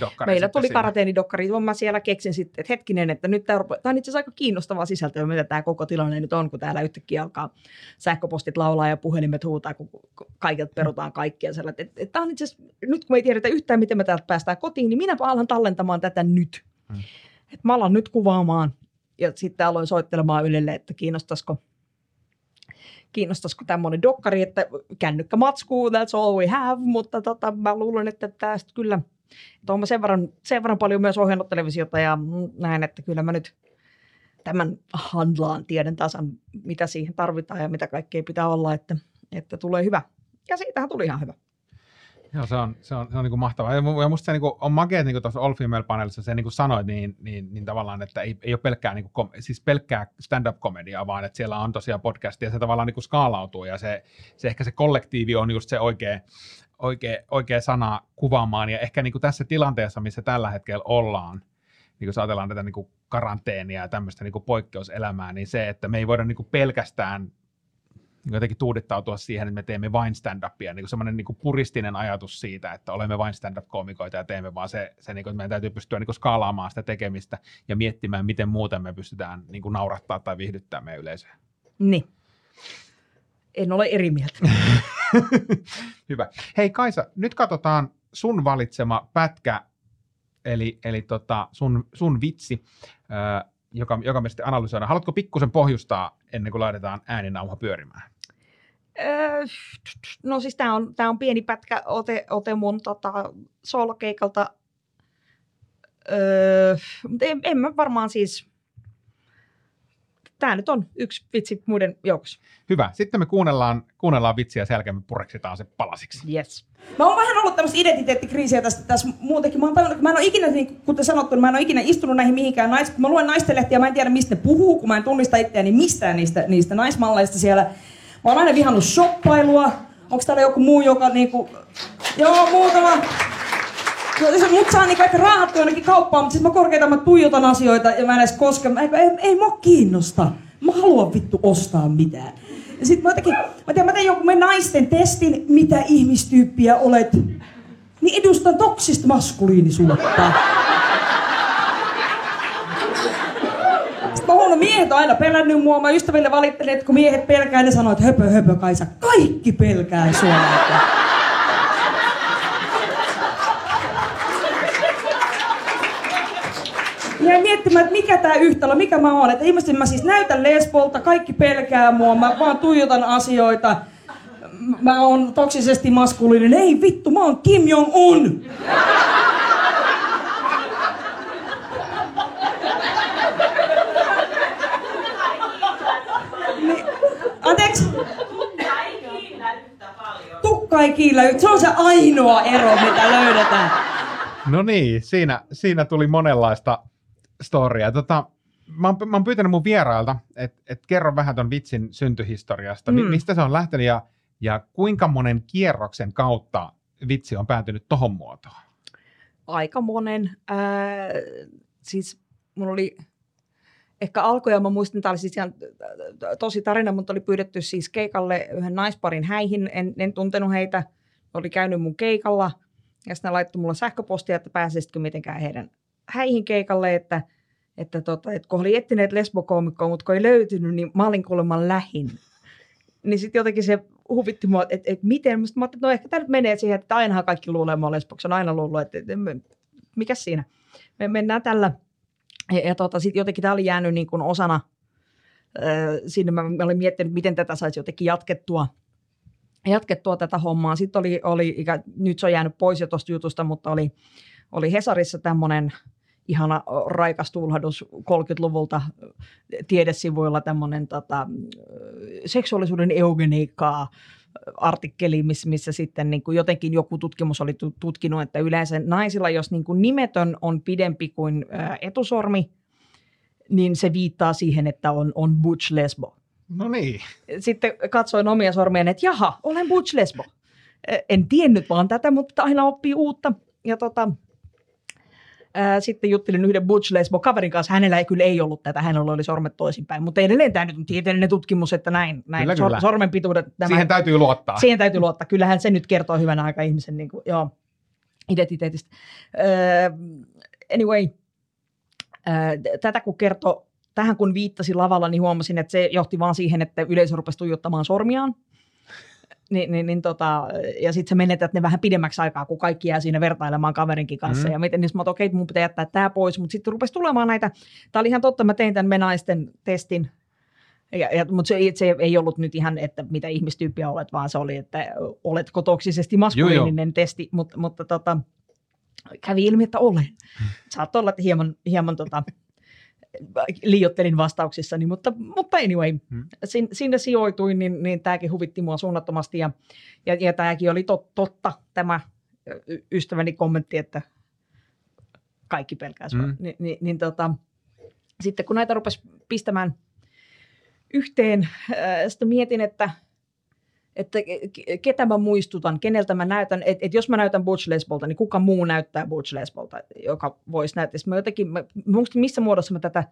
dokkari. Meillä tuli karanteenidokkari. Mä siellä keksin sitten, että hetkinen, että nyt tämä, tämä on itse asiassa aika kiinnostavaa sisältöä, mitä tämä koko tilanne nyt on, kun täällä yhtäkkiä alkaa sähköpostit laulaa ja puhelimet huutaa, kun kaikilta perutaan kaikkia. Että, että, että tämä on itse asiassa, nyt kun me ei tiedetä yhtään, miten me täältä päästään kotiin, niin minä alan tallentamaan tätä nyt. Hmm. Että mä alan nyt kuvaamaan ja sitten aloin soittelemaan Ylelle, että kiinnostaisiko kiinnostaisiko tämmöinen dokkari, että kännykkä matskuu, that's all we have, mutta tota, mä luulen, että tästä kyllä, että olen sen verran, sen verran paljon myös ohjannut televisiota ja näin, että kyllä mä nyt tämän handlaan, tiedän tasan, mitä siihen tarvitaan ja mitä kaikkea pitää olla, että, että tulee hyvä. Ja siitähän tuli ihan hyvä. Joo, se on, se on, se on niin kuin mahtavaa. Ja musta se niin kuin, on makea, niin kuin tuossa All Female Panelissa, se niin kuin sanoit, niin, niin, niin tavallaan, että ei, ei ole pelkkää, niin kuin, siis pelkkää stand-up-komediaa, vaan että siellä on tosiaan podcastia, ja se tavallaan niin kuin skaalautuu, ja se, se ehkä se kollektiivi on just se oikea, oikea, oikea sana kuvaamaan, ja ehkä niin kuin tässä tilanteessa, missä tällä hetkellä ollaan, niin kun ajatellaan tätä niin kuin karanteenia ja tämmöistä niin kuin poikkeuselämää, niin se, että me ei voida niin kuin pelkästään niin jotenkin tuudittautua siihen, että me teemme vain stand-upia, niin semmoinen niin puristinen ajatus siitä, että olemme vain stand-up-koomikoita ja teemme vaan se, se niin kuin, että meidän täytyy pystyä niin kuin skaalaamaan sitä tekemistä ja miettimään, miten muuten me pystytään niin kuin naurattaa tai viihdyttää meidän yleisöä. Niin. En ole eri mieltä. *laughs* Hyvä. Hei Kaisa, nyt katsotaan sun valitsema pätkä, eli, eli tota sun, sun vitsi. joka, joka me sitten analysoidaan. Haluatko pikkusen pohjustaa ennen kuin laitetaan ääninauha pyörimään? Öö, no siis tämä on, tää on pieni pätkä ote, ote mun tota, soolokeikalta. Öö, mutta en, en mä varmaan siis... Tämä nyt on yksi vitsi muiden joukossa. Hyvä. Sitten me kuunnellaan, kuunnellaan vitsiä ja sen jälkeen me pureksitaan se palasiksi. Yes. Mä oon vähän ollut tämmöistä identiteettikriisiä tässä, tässä muutenkin. Mä oon tajunnut, että mä en ole ikinä, niin kuten sanottu, niin mä en ole ikinä istunut näihin mihinkään nais... Mä luen naistenlehtiä, mä en tiedä mistä ne puhuu, kun mä en tunnista itseäni mistään niistä, niistä naismalleista siellä. Mä oon aina vihannut shoppailua. Onko täällä joku muu, joka niinku... Joo, muutama. Mut saa niinku ehkä raahattua jonnekin kauppaan, mutta siis mä korkeintaan mä tuijotan asioita ja mä en edes koske. Mä, ei, ei, ei mua kiinnosta. Mä haluan vittu ostaa mitään. Ja sit mä jotenkin, mä tiedän, mä tein jonkun naisten testin, mitä ihmistyyppiä olet. Niin edustan toksista maskuliinisuutta. Sitten mä huono, miehet on aina pelännyt mua. Mä ystäville valittelin, että kun miehet pelkää, ne sanoo, että höpö, höpö, Kaisa. Kaikki pelkää sua. jäin miettimään, että mikä tämä yhtälö, mikä mä oon. Että ilmeisesti mä siis näytän lesbolta, kaikki pelkää mua, mä vaan tuijotan asioita. Mä oon toksisesti maskuliininen. Ei vittu, mä oon Kim Jong-un! Niin, Anteeksi? Ei kiillä. Se on se ainoa ero, mitä löydetään. No niin, siinä, siinä tuli monenlaista storia. Tota, mä, oon, mä oon pyytänyt mun vierailta, että et kerro vähän ton vitsin syntyhistoriasta. Mm. Mistä se on lähtenyt ja, ja kuinka monen kierroksen kautta vitsi on päätynyt tohon muotoon? aika monen. Ää, siis mulla oli ehkä alkoja, mä muistan, tämä oli siis ihan tosi tarina, mutta oli pyydetty siis keikalle yhden naisparin häihin, en, en tuntenut heitä, oli käynyt mun keikalla, ja sitten ne laittoi mulle sähköpostia, että pääsisitkö mitenkään heidän häihin keikalle, että, että, tota, että kun oli etsineet lesbokoomikkoa, mutta kun ei löytynyt, niin mä olin kuulemma lähin. Niin sitten jotenkin se huvitti mua, että, että miten, Musta mä ajattelin, että no ehkä tämä nyt menee siihen, että ainahan kaikki luulee, olen lesboksi, on aina luullut, että, että mikä siinä. Me mennään tällä. Ja, ja tota, sitten jotenkin tämä oli jäänyt niin kuin osana, äh, sinne mä, mä olin miettinyt, miten tätä saisi jotenkin jatkettua, jatkettua tätä hommaa. Sitten oli, oli ikä, nyt se on jäänyt pois jo tuosta jutusta, mutta oli, oli Hesarissa tämmöinen ihana raikas tulhahdus 30-luvulta tiedesivuilla tämmöinen tota, seksuaalisuuden eugeniikkaa artikkeli, missä, sitten niin kuin jotenkin joku tutkimus oli tu- tutkinut, että yleensä naisilla, jos niin kuin nimetön on pidempi kuin etusormi, niin se viittaa siihen, että on, on butch lesbo. No niin. Sitten katsoin omia sormiani, että jaha, olen butch lesbo. En tiennyt vaan tätä, mutta aina oppii uutta. Ja tota, ää, sitten juttelin yhden butch lesbo kaverin kanssa. Hänellä ei kyllä ei ollut tätä, hänellä oli sormet toisinpäin. Mutta edelleen tämä nyt on tieteellinen tutkimus, että näin, näin Kyllä, sor- kyllä. sormen pituudet. Tämä, Siihen täytyy luottaa. Siihen täytyy luottaa. Kyllähän se nyt kertoo hyvänä aika ihmisen niin kuin, joo, identiteetistä. Uh, anyway, uh, tätä kun kertoo, tähän kun viittasi lavalla, niin huomasin, että se johti vaan siihen, että yleisö rupesi tuijottamaan sormiaan. Ni, niin, niin tota, ja sitten sä menetät ne vähän pidemmäksi aikaa, kun kaikki jää siinä vertailemaan kaverinkin kanssa. Mm. Mm. Ja miten, niin mä okei, okay, mun pitää jättää tämä pois. Mutta sitten rupesi tulemaan näitä, tämä oli ihan totta, mä tein tämän me naisten testin, ja, ja, mutta se, se ei ollut nyt ihan, että mitä ihmistyyppiä olet, vaan se oli, että oletko toksisesti maskuliininen testi, mutta, mutta tota, kävi ilmi, että olen. Saattaa olla, että hieman, hieman tota, liiottelin vastauksissani, mutta, mutta anyway, Hmm. sin, sinne sijoituin, niin, niin tämäkin huvitti mua suunnattomasti ja, ja, ja tämäkin oli tot, totta, tämä ystäväni kommentti, että kaikki pelkää sua. Mm. Mm. Ni, ni, niin tota, sitten kun näitä rupesi pistämään yhteen, äh, sitten mietin, että että ke- ketä mä muistutan, keneltä mä näytän, että et jos mä näytän Butch Lesbolta, niin kuka muu näyttää Butch Lesbolta, joka voisi näyttää. Mä jotenkin, mä, missä muodossa mä tätä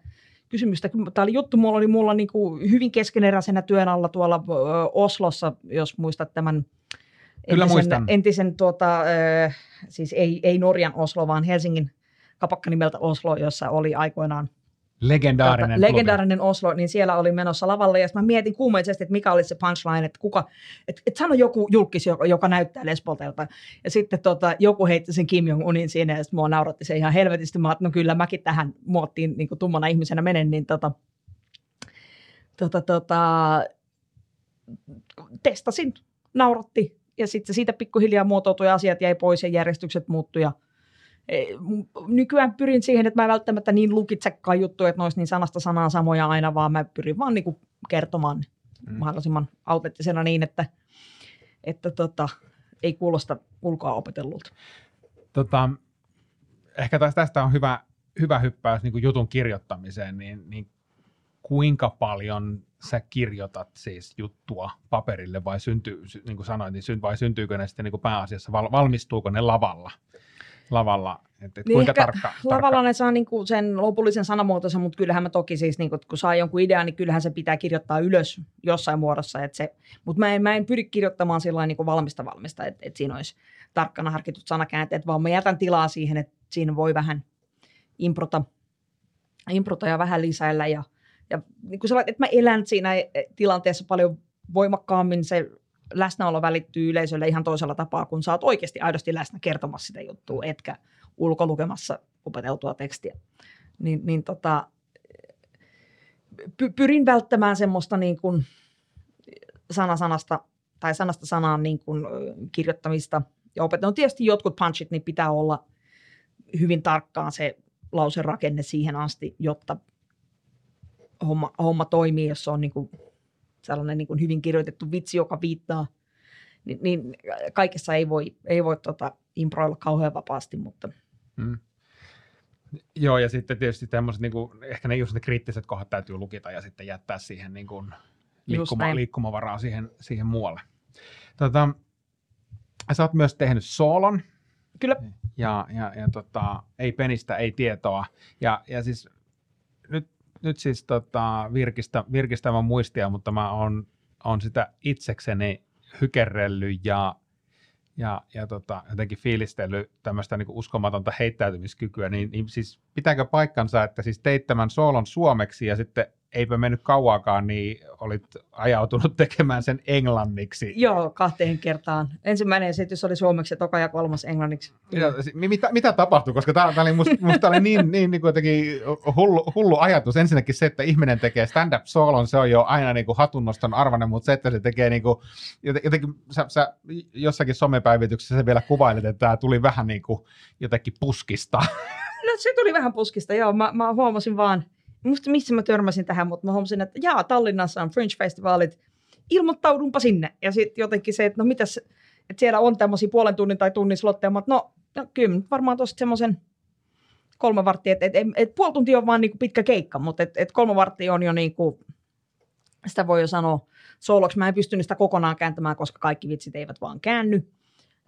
kysymystä, tämä oli juttu, mulla oli mulla niin kuin hyvin keskeneräisenä työn alla tuolla ö, Oslossa, jos muistat tämän Kyllä entisen, muistan. entisen tuota, ö, siis ei, ei Norjan Oslo, vaan Helsingin kapakka nimeltä Oslo, jossa oli aikoinaan Legendaarinen tota, legendaarinen Oslo, niin siellä oli menossa lavalle, ja mä mietin kuumeisesti, että mikä olisi se punchline, että kuka, että et sano joku julkis, joka, joka näyttää Lesbolta Ja sitten tota, joku heitti sen Kim Jong-unin siinä, ja sitten mua nauratti se ihan helvetisti. Mä no kyllä mäkin tähän muottiin niin tummana ihmisenä menen, niin tota, tota, tota, testasin, nauratti, ja sitten siitä pikkuhiljaa muotoutui asiat, jäi pois ja järjestykset muuttui, ja nykyään pyrin siihen, että mä en välttämättä niin lukitsekaan juttuja, että ne olisi niin sanasta sanaan samoja aina, vaan mä pyrin vaan niin kuin kertomaan mm. mahdollisimman autenttisena niin, että, että tota, ei kuulosta ulkoa opetellulta. Tota, ehkä tästä on hyvä, hyvä hyppäys niin jutun kirjoittamiseen, niin, niin kuinka paljon sä kirjoitat siis juttua paperille vai syntyy, niin kuin sanoin, niin vai syntyykö ne sitten niin kuin pääasiassa, valmistuuko ne lavalla? Lavalla? Et, et niin kuinka tarkka, lavalla tarkka? ne saa niinku sen lopullisen sanamuotonsa, mutta kyllähän mä toki siis, niinku, kun saa jonkun idean, niin kyllähän se pitää kirjoittaa ylös jossain muodossa. Mutta mä en, mä en pyri kirjoittamaan sillä niinku valmista valmista, että et siinä olisi tarkkana harkitut sanakäänteet, vaan mä jätän tilaa siihen, että siinä voi vähän improta, improta ja vähän lisäillä. Ja, ja niin kuin että mä elän siinä tilanteessa paljon voimakkaammin, se läsnäolo välittyy yleisölle ihan toisella tapaa, kun sä oot oikeasti aidosti läsnä kertomassa sitä juttua, etkä ulkolukemassa opeteltua tekstiä. Niin, niin tota, py, pyrin välttämään semmoista niin kuin sana sanasta tai sanasta sanaan niin kuin kirjoittamista ja opetella. No tietysti jotkut punchit niin pitää olla hyvin tarkkaan se lauserakenne siihen asti, jotta homma, homma toimii, jos se on niin kuin sellainen niin kuin hyvin kirjoitettu vitsi, joka viittaa, niin, niin kaikessa ei voi, ei voi tota, improilla kauhean vapaasti, mutta... Hmm. Joo, ja sitten tietysti tämmöiset, niin kuin, ehkä ne just ne kriittiset kohdat täytyy lukita ja sitten jättää siihen niin kuin, liikkuma, liikkumavaraa siihen, siihen muualle. Tota, sä oot myös tehnyt soolon. Kyllä. Ja, ja, ja tota, ei penistä, ei tietoa. Ja, ja siis nyt siis tota, virkistä, virkistävän muistia, mutta mä oon, on sitä itsekseni hykerrellyt ja, ja, ja tota, jotenkin fiilistellyt tämmöistä niin uskomatonta heittäytymiskykyä, niin, niin siis pitääkö paikkansa, että siis teit tämän soolon suomeksi ja sitten eipä mennyt kauaakaan, niin olit ajautunut *laughs* tekemään sen englanniksi. Joo, kahteen kertaan. Ensimmäinen esitys oli suomeksi ja toka ja kolmas englanniksi. Ja, mitä, mitä tapahtui? Koska tämä, oli musta, *laughs* musta oli niin, niin, niin jotenkin hullu, hullu, ajatus. Ensinnäkin se, että ihminen tekee stand-up soolon, se on jo aina niin kuin hatunnoston arvainen, mutta se, että se tekee niin kuin, jotenkin, sä, sä jossakin somepäivityksessä se vielä kuvailit, että tämä tuli vähän niin kuin jotenkin puskista. No se tuli vähän puskista, joo. Mä, mä huomasin vaan, musta missä mä törmäsin tähän, mutta mä huomasin, että jaa, Tallinnassa on Fringe-festivaalit, ilmoittaudunpa sinne. Ja sitten jotenkin se, että no mitäs, että siellä on tämmöisiä puolen tunnin tai tunnin slotteja, mutta no, no kyllä varmaan tuossa semmoisen kolme varttia, että et, et, et puoli tuntia on vaan niinku pitkä keikka, mutta et, et kolme varttia on jo niinku, sitä voi jo sanoa sooloksi. Mä en pystynyt sitä kokonaan kääntämään, koska kaikki vitsit eivät vaan käänny.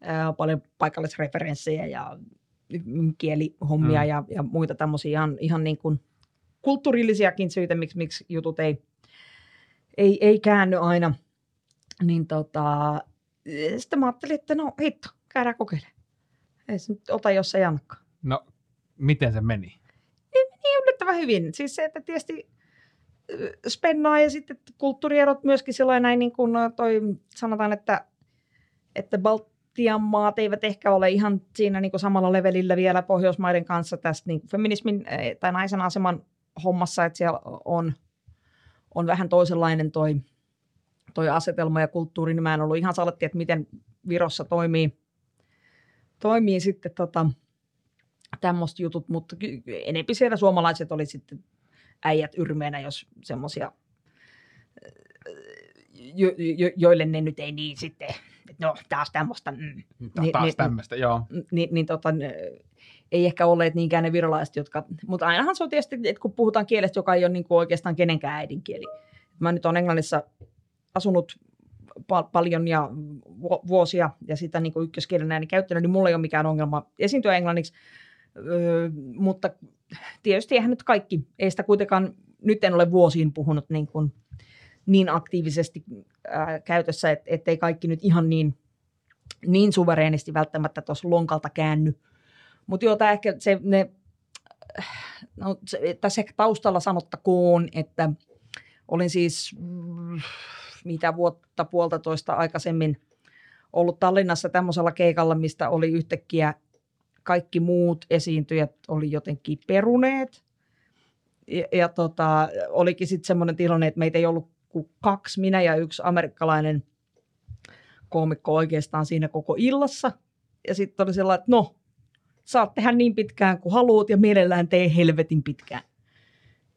Ää, paljon paikallisreferenssejä ja kielihommia mm. ja, ja muita tämmöisiä ihan, ihan niin kuin – kulttuurillisiakin syitä, miksi, miksi jutut ei, ei, ei käänny aina. Niin tota, sitten mä ajattelin, että no hitto, käydään kokeilemaan. Ei se nyt ota, jos ei annakka. No, miten se meni? Niin, meni yllättävän hyvin. Siis se, että tietysti spennaa ja sitten kulttuurierot myöskin sellainen näin niin kuin toi, sanotaan, että, että Baltian maat eivät ehkä ole ihan siinä niin kuin samalla levelillä vielä Pohjoismaiden kanssa tästä niin feminismin tai naisen aseman hommassa, että siellä on, on vähän toisenlainen toi, toi asetelma ja kulttuuri, niin mä en ollut ihan saletti, että miten Virossa toimii, toimii sitten tota, tämmöiset jutut, mutta enempi siellä suomalaiset oli sitten äijät yrmeenä, jos semmoisia, jo, jo, joille ne nyt ei niin sitten, että no taas tämmöistä. Mm, taas niin, tämmöistä, joo. Niin, niin tota, ei ehkä olleet niinkään ne virolaiset, jotka, mutta ainahan se on tietysti, että kun puhutaan kielestä, joka ei ole niin kuin oikeastaan kenenkään äidinkieli. Mä nyt olen Englannissa asunut pa- paljon ja vuosia ja sitä niin kuin ykköskielenä niin käyttänyt, niin mulla ei ole mikään ongelma esiintyä englanniksi, öö, mutta tietysti eihän nyt kaikki, ei sitä kuitenkaan, nyt en ole vuosiin puhunut niin, kuin, niin aktiivisesti ää, käytössä, että ettei kaikki nyt ihan niin, niin suvereenisti välttämättä tuossa lonkalta käänny, mutta joo, tämä ehkä se, ne no, se, tässä ehkä taustalla sanottakoon, että olin siis mm, mitä vuotta puolitoista aikaisemmin ollut Tallinnassa tämmöisellä keikalla, mistä oli yhtäkkiä kaikki muut esiintyjät oli jotenkin peruneet. Ja, ja tota, olikin sitten semmoinen tilanne, että meitä ei ollut kuin kaksi, minä ja yksi amerikkalainen koomikko oikeastaan siinä koko illassa. Ja sitten oli sellainen, että no, saat tehdä niin pitkään kuin haluat ja mielellään tee helvetin pitkään.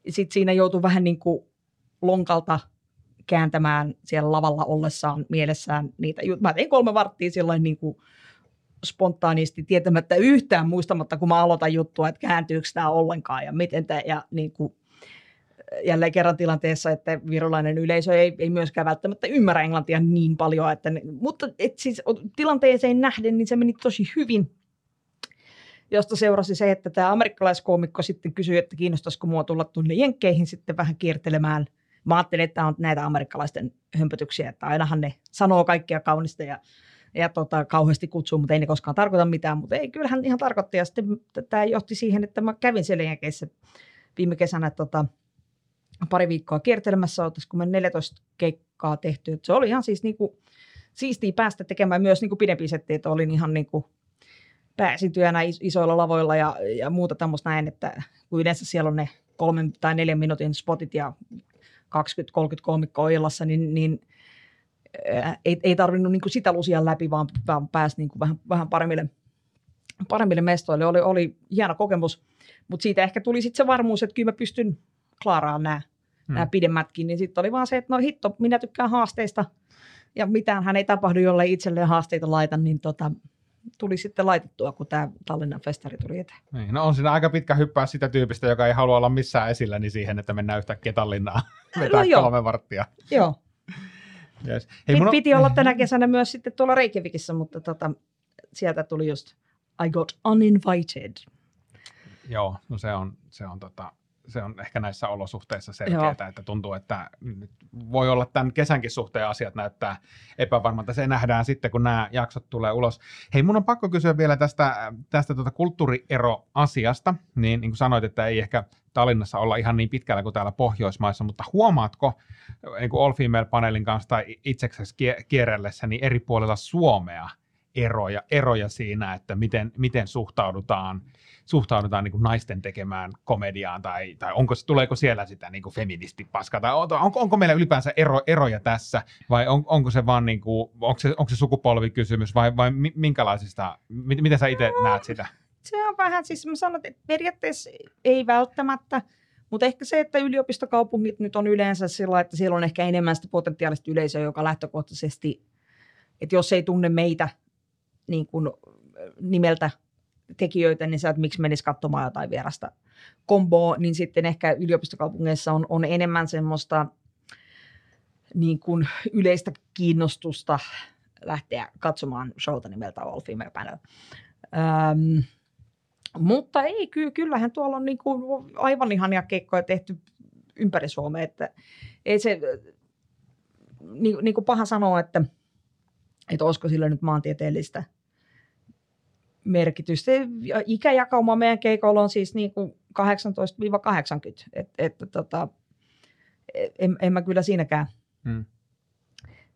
Sitten siinä joutui vähän niin kuin lonkalta kääntämään siellä lavalla ollessaan mielessään niitä. Mä tein kolme varttia silloin niin kuin spontaanisti tietämättä yhtään muistamatta, kun mä aloitan juttua, että kääntyykö tämä ollenkaan ja miten tämä, ja niin kuin, jälleen kerran tilanteessa, että virolainen yleisö ei, ei myöskään välttämättä ymmärrä englantia niin paljon, että ne, mutta et siis tilanteeseen nähden, niin se meni tosi hyvin, josta seurasi se, että tämä amerikkalaiskoomikko sitten kysyi, että kiinnostaisiko mua tulla tuonne Jenkkeihin sitten vähän kiertelemään. Mä ajattelin, että on näitä amerikkalaisten hömpötyksiä, että ainahan ne sanoo kaikkia kaunista ja ja tota, kauheasti kutsuu, mutta ei ne koskaan tarkoita mitään, mutta ei, kyllähän ihan tarkoitti. Ja sitten tämä johti siihen, että mä kävin siellä Jenkeissä viime kesänä tota, pari viikkoa kiertelemässä, kun me 14 keikkaa tehty. Et se oli ihan siis niinku, siistiä päästä tekemään myös niinku pidempi setti, että olin ihan niinku pääesiintyjänä isoilla lavoilla ja, ja muuta tämmöistä näin, että kun yleensä siellä on ne kolmen tai neljän minuutin spotit ja 20-30 koomikkoa illassa, niin, niin ei, ei tarvinnut niin sitä lusia läpi, vaan, vaan pääsi niin vähän, vähän paremmille, paremmille mestoille. Oli, oli hieno kokemus, mutta siitä ehkä tuli sitten se varmuus, että kyllä mä pystyn klaaraan nämä, hmm. nämä pidemmätkin. Niin sitten oli vaan se, että no hitto, minä tykkään haasteista ja mitään hän ei tapahdu, jollei itselleen haasteita laita, niin tota, tuli sitten laitettua, kun tämä Tallinnan festari tuli eteen. Niin, no on siinä aika pitkä hyppää sitä tyypistä, joka ei halua olla missään esillä, niin siihen, että mennään yhtäkkiä Tallinnaan *laughs* vetää no kolme varttia. Joo, Yes. Hei, Pit, Piti olla tänä kesänä myös sitten tuolla Reykjavikissa, mutta tota, sieltä tuli just I got uninvited. Joo, no se on, se on, tota, se on ehkä näissä olosuhteissa selkeää, että tuntuu, että voi olla tämän kesänkin suhteen asiat näyttää epävarmalta. Se nähdään sitten, kun nämä jaksot tulee ulos. Hei, mun on pakko kysyä vielä tästä, tästä tuota kulttuurieroasiasta. Niin, niin kuin sanoit, että ei ehkä Tallinnassa olla ihan niin pitkällä kuin täällä Pohjoismaissa, mutta huomaatko niin kuin All Female-paneelin kanssa tai itseksesi kierrellessä niin eri puolilla Suomea eroja, eroja siinä, että miten, miten suhtaudutaan, suhtaudutaan niin kuin naisten tekemään komediaan tai, tai onko, tuleeko siellä sitä niin kuin feministipaskaa tai on, onko, onko meillä ylipäänsä ero, eroja tässä vai on, onko se vaan niin kuin, onko se, onko se sukupolvikysymys vai, vai minkälaisista, miten sä itse näet sitä? se on vähän, siis mä sanon, että periaatteessa ei välttämättä, mutta ehkä se, että yliopistokaupungit nyt on yleensä sillä, että siellä on ehkä enemmän sitä potentiaalista yleisöä, joka lähtökohtaisesti, että jos ei tunne meitä niin kuin nimeltä tekijöitä, niin sä, että miksi menisi katsomaan jotain vierasta komboa, niin sitten ehkä yliopistokaupungeissa on, on enemmän semmoista niin kuin yleistä kiinnostusta lähteä katsomaan showta nimeltä All Female Panel. Öm, mutta ei, ky- kyllähän tuolla on niin kuin aivan ihania keikkoja tehty ympäri Suomea, että ei se, niin, niin kuin paha sanoa, että, että olisiko sillä nyt maantieteellistä merkitystä. Ikäjakauma meidän keikoilla on siis niin kuin 18-80, että et, tota, en, en mä kyllä siinäkään. Hmm.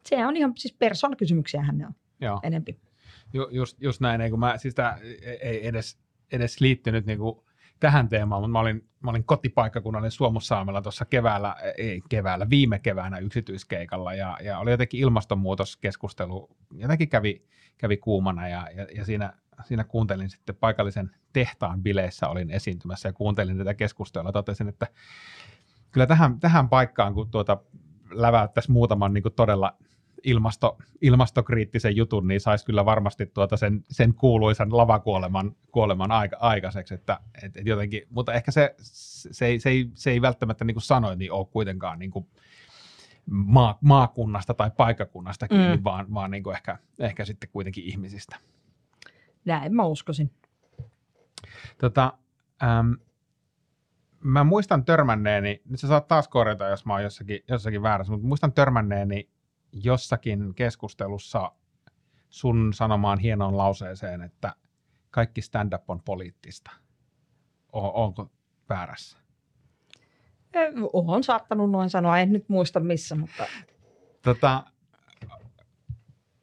Se on ihan siis persoonakysymyksiähän ne on Joo. enempi. Ju, just, just näin, ei, kun mä, siis tää, ei edes edes liittynyt niin kuin tähän teemaan, mutta mä olin, mä olin kotipaikkakunnallinen Suomussaamella tuossa keväällä, ei keväällä, viime keväänä yksityiskeikalla ja, ja oli jotenkin ilmastonmuutoskeskustelu, jotenkin kävi, kävi kuumana ja, ja, ja siinä, siinä kuuntelin sitten paikallisen tehtaan bileissä olin esiintymässä ja kuuntelin tätä keskustelua. Totesin, että kyllä tähän, tähän paikkaan, kun tuota läväyttäisi muutaman niin kuin todella ilmasto, ilmastokriittisen jutun, niin saisi kyllä varmasti tuota sen, sen kuuluisan lavakuoleman kuoleman aika, aikaiseksi. Että, et, et jotenkin, mutta ehkä se, se, ei, se, ei, se ei välttämättä niin kuin sanoin, niin ole kuitenkaan niin kuin maa, maakunnasta tai paikkakunnasta kiinni, mm. vaan, vaan niin kuin ehkä, ehkä sitten kuitenkin ihmisistä. Näin mä uskoisin. Tota, äm, mä muistan törmänneeni, nyt sä saat taas korjata, jos mä oon jossakin, jossakin väärässä, mutta muistan törmänneeni jossakin keskustelussa sun sanomaan hienoon lauseeseen, että kaikki stand-up on poliittista. o- onko väärässä? Olen saattanut noin sanoa, en nyt muista missä, mutta Tota,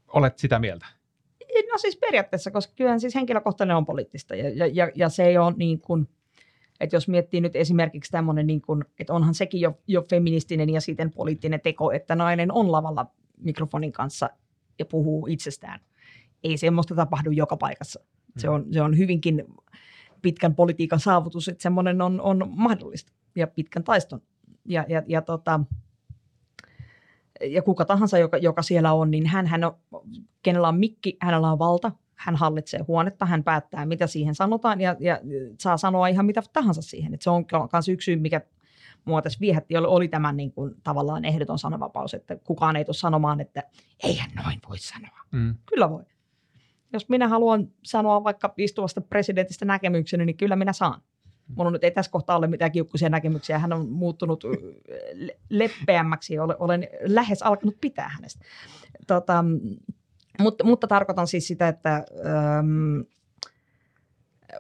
olet sitä mieltä? No siis periaatteessa, koska kyllähän siis henkilökohtainen on poliittista ja, ja, ja, ja se ei ole niin kuin, että jos miettii nyt esimerkiksi tämmöinen, niin kuin, että onhan sekin jo, jo feministinen ja siten poliittinen teko, että nainen on lavalla mikrofonin kanssa ja puhuu itsestään. Ei semmoista tapahdu joka paikassa. Se on, se on hyvinkin pitkän politiikan saavutus, että semmoinen on, on mahdollista ja pitkän taiston. Ja, ja, ja, tota, ja kuka tahansa, joka, joka siellä on, niin hän, hän on, kenellä on mikki, hänellä on valta, hän hallitsee huonetta, hän päättää, mitä siihen sanotaan ja, ja saa sanoa ihan mitä tahansa siihen. Et se on myös yksi syy, mikä mua tässä viehätti, oli, tämä niin kuin, tavallaan ehdoton sananvapaus, että kukaan ei tule sanomaan, että eihän noin voi sanoa. Mm. Kyllä voi. Jos minä haluan sanoa vaikka istuvasta presidentistä näkemykseni, niin kyllä minä saan. Mulla nyt ei tässä kohtaa ole mitään kiukkuisia näkemyksiä. Hän on muuttunut leppeämmäksi olen, lähes alkanut pitää hänestä. Tota, mutta, mutta tarkoitan siis sitä, että äm,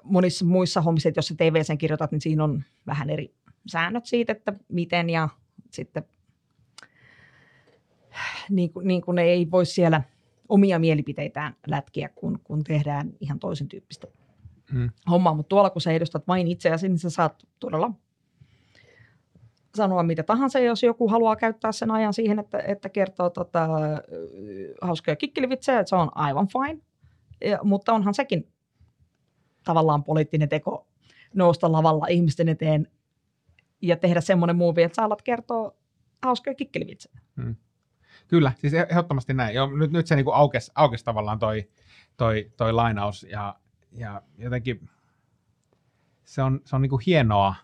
monissa muissa hommissa, että jos sä TV-sen kirjoitat, niin siinä on vähän eri säännöt siitä, että miten ja sitten niin kuin, niin kuin ei voi siellä omia mielipiteitään lätkiä, kun, kun tehdään ihan toisen tyyppistä Mm. hommaa. Mutta tuolla kun sä edustat vain itseäsi, niin sä saat todella sanoa mitä tahansa, jos joku haluaa käyttää sen ajan siihen, että, että kertoo tota, hauskoja kikkilivitsejä, että se on aivan fine. Ja, mutta onhan sekin tavallaan poliittinen teko nousta lavalla ihmisten eteen ja tehdä semmoinen movie, että sä alat kertoa hauskoja kikkilivitsejä. Kyllä, siis ehdottomasti näin. Joo, nyt, nyt se niinku aukesi, aukesi tavallaan toi, toi, toi lainaus ja, ja jotenkin se on, se on niinku hienoa,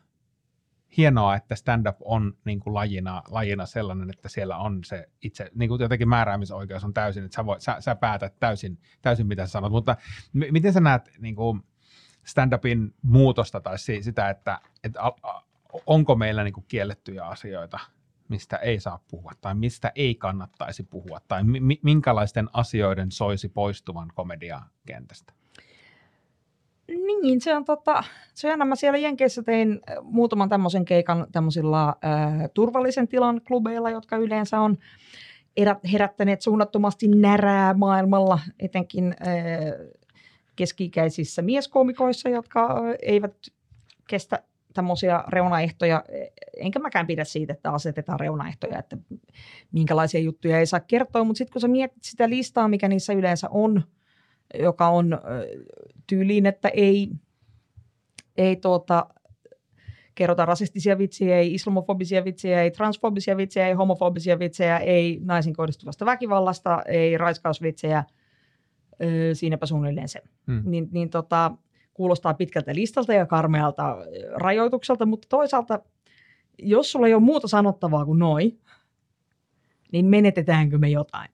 hienoa, että stand-up on niinku lajina, lajina sellainen, että siellä on se itse, niinku jotenkin määräämisoikeus on täysin, että sä, voit, sä, sä päätät täysin, täysin, mitä sä sanot. Mutta m- miten sä näet niinku stand-upin muutosta tai si- sitä, että, että onko meillä niinku kiellettyjä asioita, mistä ei saa puhua tai mistä ei kannattaisi puhua tai mi- minkälaisten asioiden soisi poistuvan komediakentästä? Niin, se on, tota, on. Mä siellä Jenkeissä tein äh, muutaman tämmöisen keikan tämmöisillä äh, turvallisen tilan klubeilla, jotka yleensä on erät, herättäneet suunnattomasti närää maailmalla, etenkin äh, keski-ikäisissä mieskoomikoissa, jotka äh, eivät kestä tämmöisiä reunaehtoja, enkä mäkään pidä siitä, että asetetaan reunaehtoja, että minkälaisia juttuja ei saa kertoa, mutta sitten kun sä mietit sitä listaa, mikä niissä yleensä on, joka on tyyliin, että ei, ei tuota, kerrota rasistisia vitsiä, ei islamofobisia vitsiä, ei transfobisia vitsiä, ei homofobisia vitsejä, ei naisiin kohdistuvasta väkivallasta, ei raiskausvitsejä, siinäpä suunnilleen se. Hmm. Niin, niin tota, kuulostaa pitkältä listalta ja karmealta rajoitukselta, mutta toisaalta, jos sulla ei ole muuta sanottavaa kuin noi, niin menetetäänkö me jotain?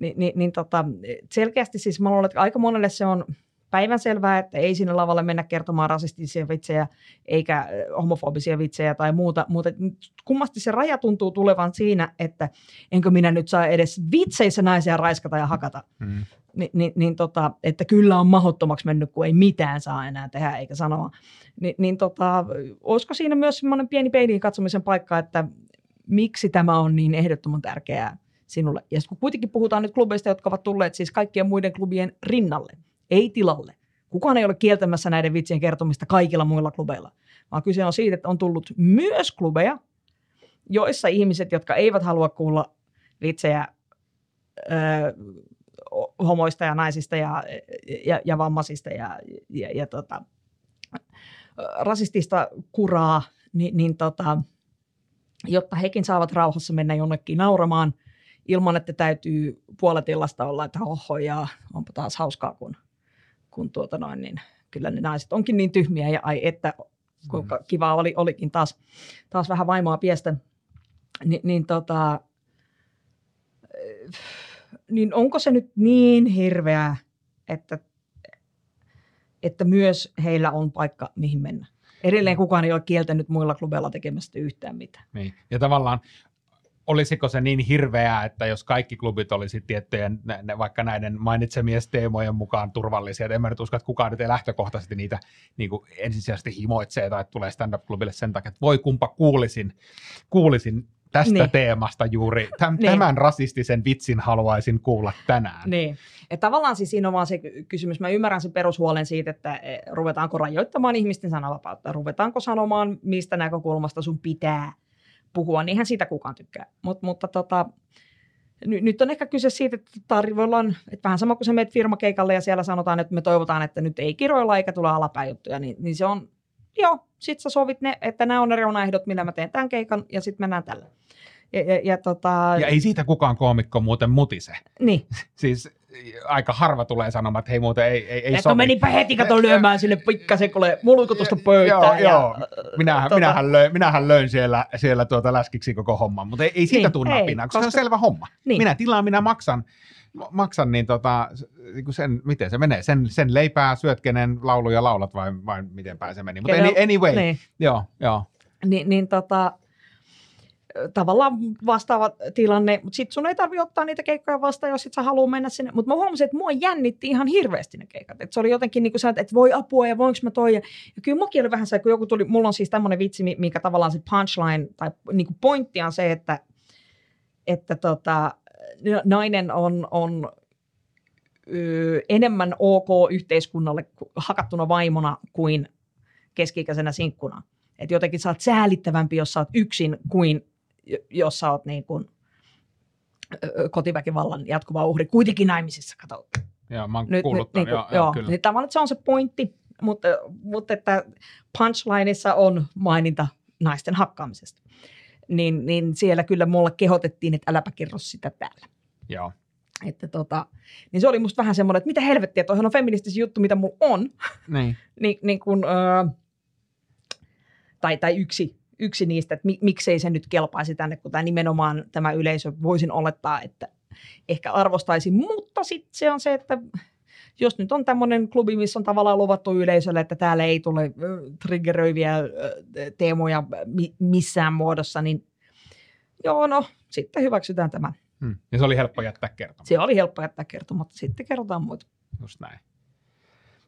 Ni, niin, niin tota, selkeästi siis mä luulen, että aika monelle se on päivänselvää, että ei sinne lavalle mennä kertomaan rasistisia vitsejä eikä homofobisia vitsejä tai muuta, mutta kummasti se raja tuntuu tulevan siinä, että enkö minä nyt saa edes vitseissä naisia raiskata ja hakata. Mm. Ni, niin, niin tota, että kyllä on mahottomaksi mennyt, kun ei mitään saa enää tehdä eikä sanoa. Ni, niin tota, olisiko siinä myös semmoinen pieni peiliin katsomisen paikka, että miksi tämä on niin ehdottoman tärkeää sinulle. Ja kun kuitenkin puhutaan nyt klubeista, jotka ovat tulleet siis kaikkien muiden klubien rinnalle, ei tilalle. Kukaan ei ole kieltämässä näiden vitsien kertomista kaikilla muilla klubeilla, vaan kyse on siitä, että on tullut myös klubeja, joissa ihmiset, jotka eivät halua kuulla vitsejä öö, homoista ja naisista ja, ja, ja vammaisista ja, ja, ja tota, rasistista kuraa, niin, niin tota, jotta hekin saavat rauhassa mennä jonnekin nauramaan ilman, että täytyy puolet illasta olla, että oho ja onpa taas hauskaa, kun, kun tuota noin, niin kyllä ne naiset onkin niin tyhmiä ja ai että kuinka kiva oli, olikin taas, taas vähän vaimoa piestä. Ni, niin, tota, niin onko se nyt niin hirveää, että, että myös heillä on paikka, mihin mennä? Edelleen kukaan ei ole kieltänyt muilla klubeilla tekemästä yhtään mitään. Niin. Ja tavallaan olisiko se niin hirveää, että jos kaikki klubit olisi tiettyjen, ne, ne, vaikka näiden mainitsemien teemojen mukaan turvallisia, en mä nyt usko, että kukaan nyt ei lähtökohtaisesti niitä niin kuin ensisijaisesti himoitsee tai tulee stand-up-klubille sen takia, että voi kumpa kuulisin, kuulisin tästä niin. teemasta juuri. Täm, niin. Tämän rasistisen vitsin haluaisin kuulla tänään. Niin. Et tavallaan siis siinä on vaan se kysymys. Mä ymmärrän sen perushuolen siitä, että e, ruvetaanko rajoittamaan ihmisten sananvapautta, ruvetaanko sanomaan, mistä näkökulmasta sun pitää puhua, niin eihän siitä kukaan tykkää. Mut, mutta tota, nyt, nyt on ehkä kyse siitä, että tarjoillaan, että vähän sama kuin se meet firmakeikalle ja siellä sanotaan, että me toivotaan, että nyt ei kiroilla eikä tule alapäin juttuja, niin, niin se on, joo, sit sä sovit ne, että nämä on ne reunaehdot, millä mä teen tämän keikan ja sitten mennään tällä. Ja, ja, ja, tota... ja ei siitä kukaan koomikko muuten mutise. Niin. *laughs* siis aika harva tulee sanomaan, että hei muuten ei, ei, ei sovi. menipä heti kato lyömään sinne pikkasen, kun tuosta pöytään. Joo, ja, joo. Minähän, tota... minähän, löin, minähän löin siellä, siellä tuota läskiksi koko homman, mutta ei, ei siitä niin, tule napinaa, koska, koska se on selvä homma. Niin. Minä tilaan, minä maksan, maksan niin tota, niin sen, miten se menee, sen, sen leipää syöt, kenen lauluja laulat vai, vai miten se meni. Mutta anyway, niin. joo, joo. Ni, niin tota, tavallaan vastaava tilanne, mutta sitten sun ei tarvitse ottaa niitä keikkoja vastaan, jos sit sä haluaa mennä sinne. Mutta mä huomasin, että mua jännitti ihan hirveästi ne keikat. Et se oli jotenkin niin kuin että voi apua ja voinko mä toi. Ja, kyllä mukin oli vähän se, kun joku tuli, mulla on siis tämmöinen vitsi, mikä tavallaan se punchline tai niin kuin pointti on se, että, että tota, nainen on, on ö, enemmän ok yhteiskunnalle hakattuna vaimona kuin keski-ikäisenä sinkkuna. Että jotenkin sä oot säälittävämpi, jos sä oot yksin kuin jos sä oot niin kuin, kotiväkivallan jatkuva uhri, kuitenkin naimisissa, kato. Joo, mä oon nyt, kuullut nyt, niin joo, joo, kyllä. Niin tavallaan se on se pointti, mutta, mutta että punchlineissa on maininta naisten hakkaamisesta. Niin, niin siellä kyllä mulle kehotettiin, että äläpä kerro sitä täällä. Joo. Että tota, niin se oli musta vähän semmoinen, että mitä helvettiä, toihan on feministisin juttu, mitä mulla on. Niin. *laughs* niin, niin kun, öö, tai, tai yksi yksi niistä, että miksei se nyt kelpaisi tänne, kun tämä nimenomaan tämä yleisö voisin olettaa, että ehkä arvostaisi, mutta sitten se on se, että jos nyt on tämmöinen klubi, missä on tavallaan luvattu yleisölle, että täällä ei tule triggeröiviä teemoja missään muodossa, niin joo, no sitten hyväksytään tämä. Hmm. Ja se oli helppo jättää kertomaan. Se oli helppo jättää kertomaan, sitten kerrotaan muita. Just näin.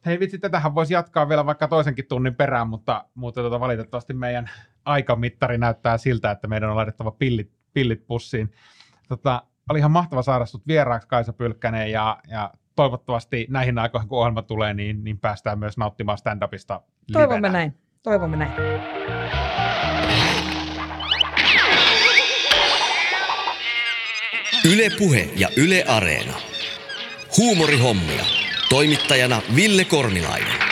Hei vitsi, tätähän voisi jatkaa vielä vaikka toisenkin tunnin perään, mutta, mutta tuota, valitettavasti meidän aikamittari näyttää siltä, että meidän on laitettava pillit, pillit pussiin. Tota, oli ihan mahtava saada sut vieraaksi Kaisa Pylkkänen ja, ja toivottavasti näihin aikoihin, kun ohjelma tulee, niin, niin päästään myös nauttimaan stand-upista livenä. Toivomme näin. Toivomme näin. Yle Puhe ja Yle Areena. Huumorihommia. Toimittajana Ville Kornilainen.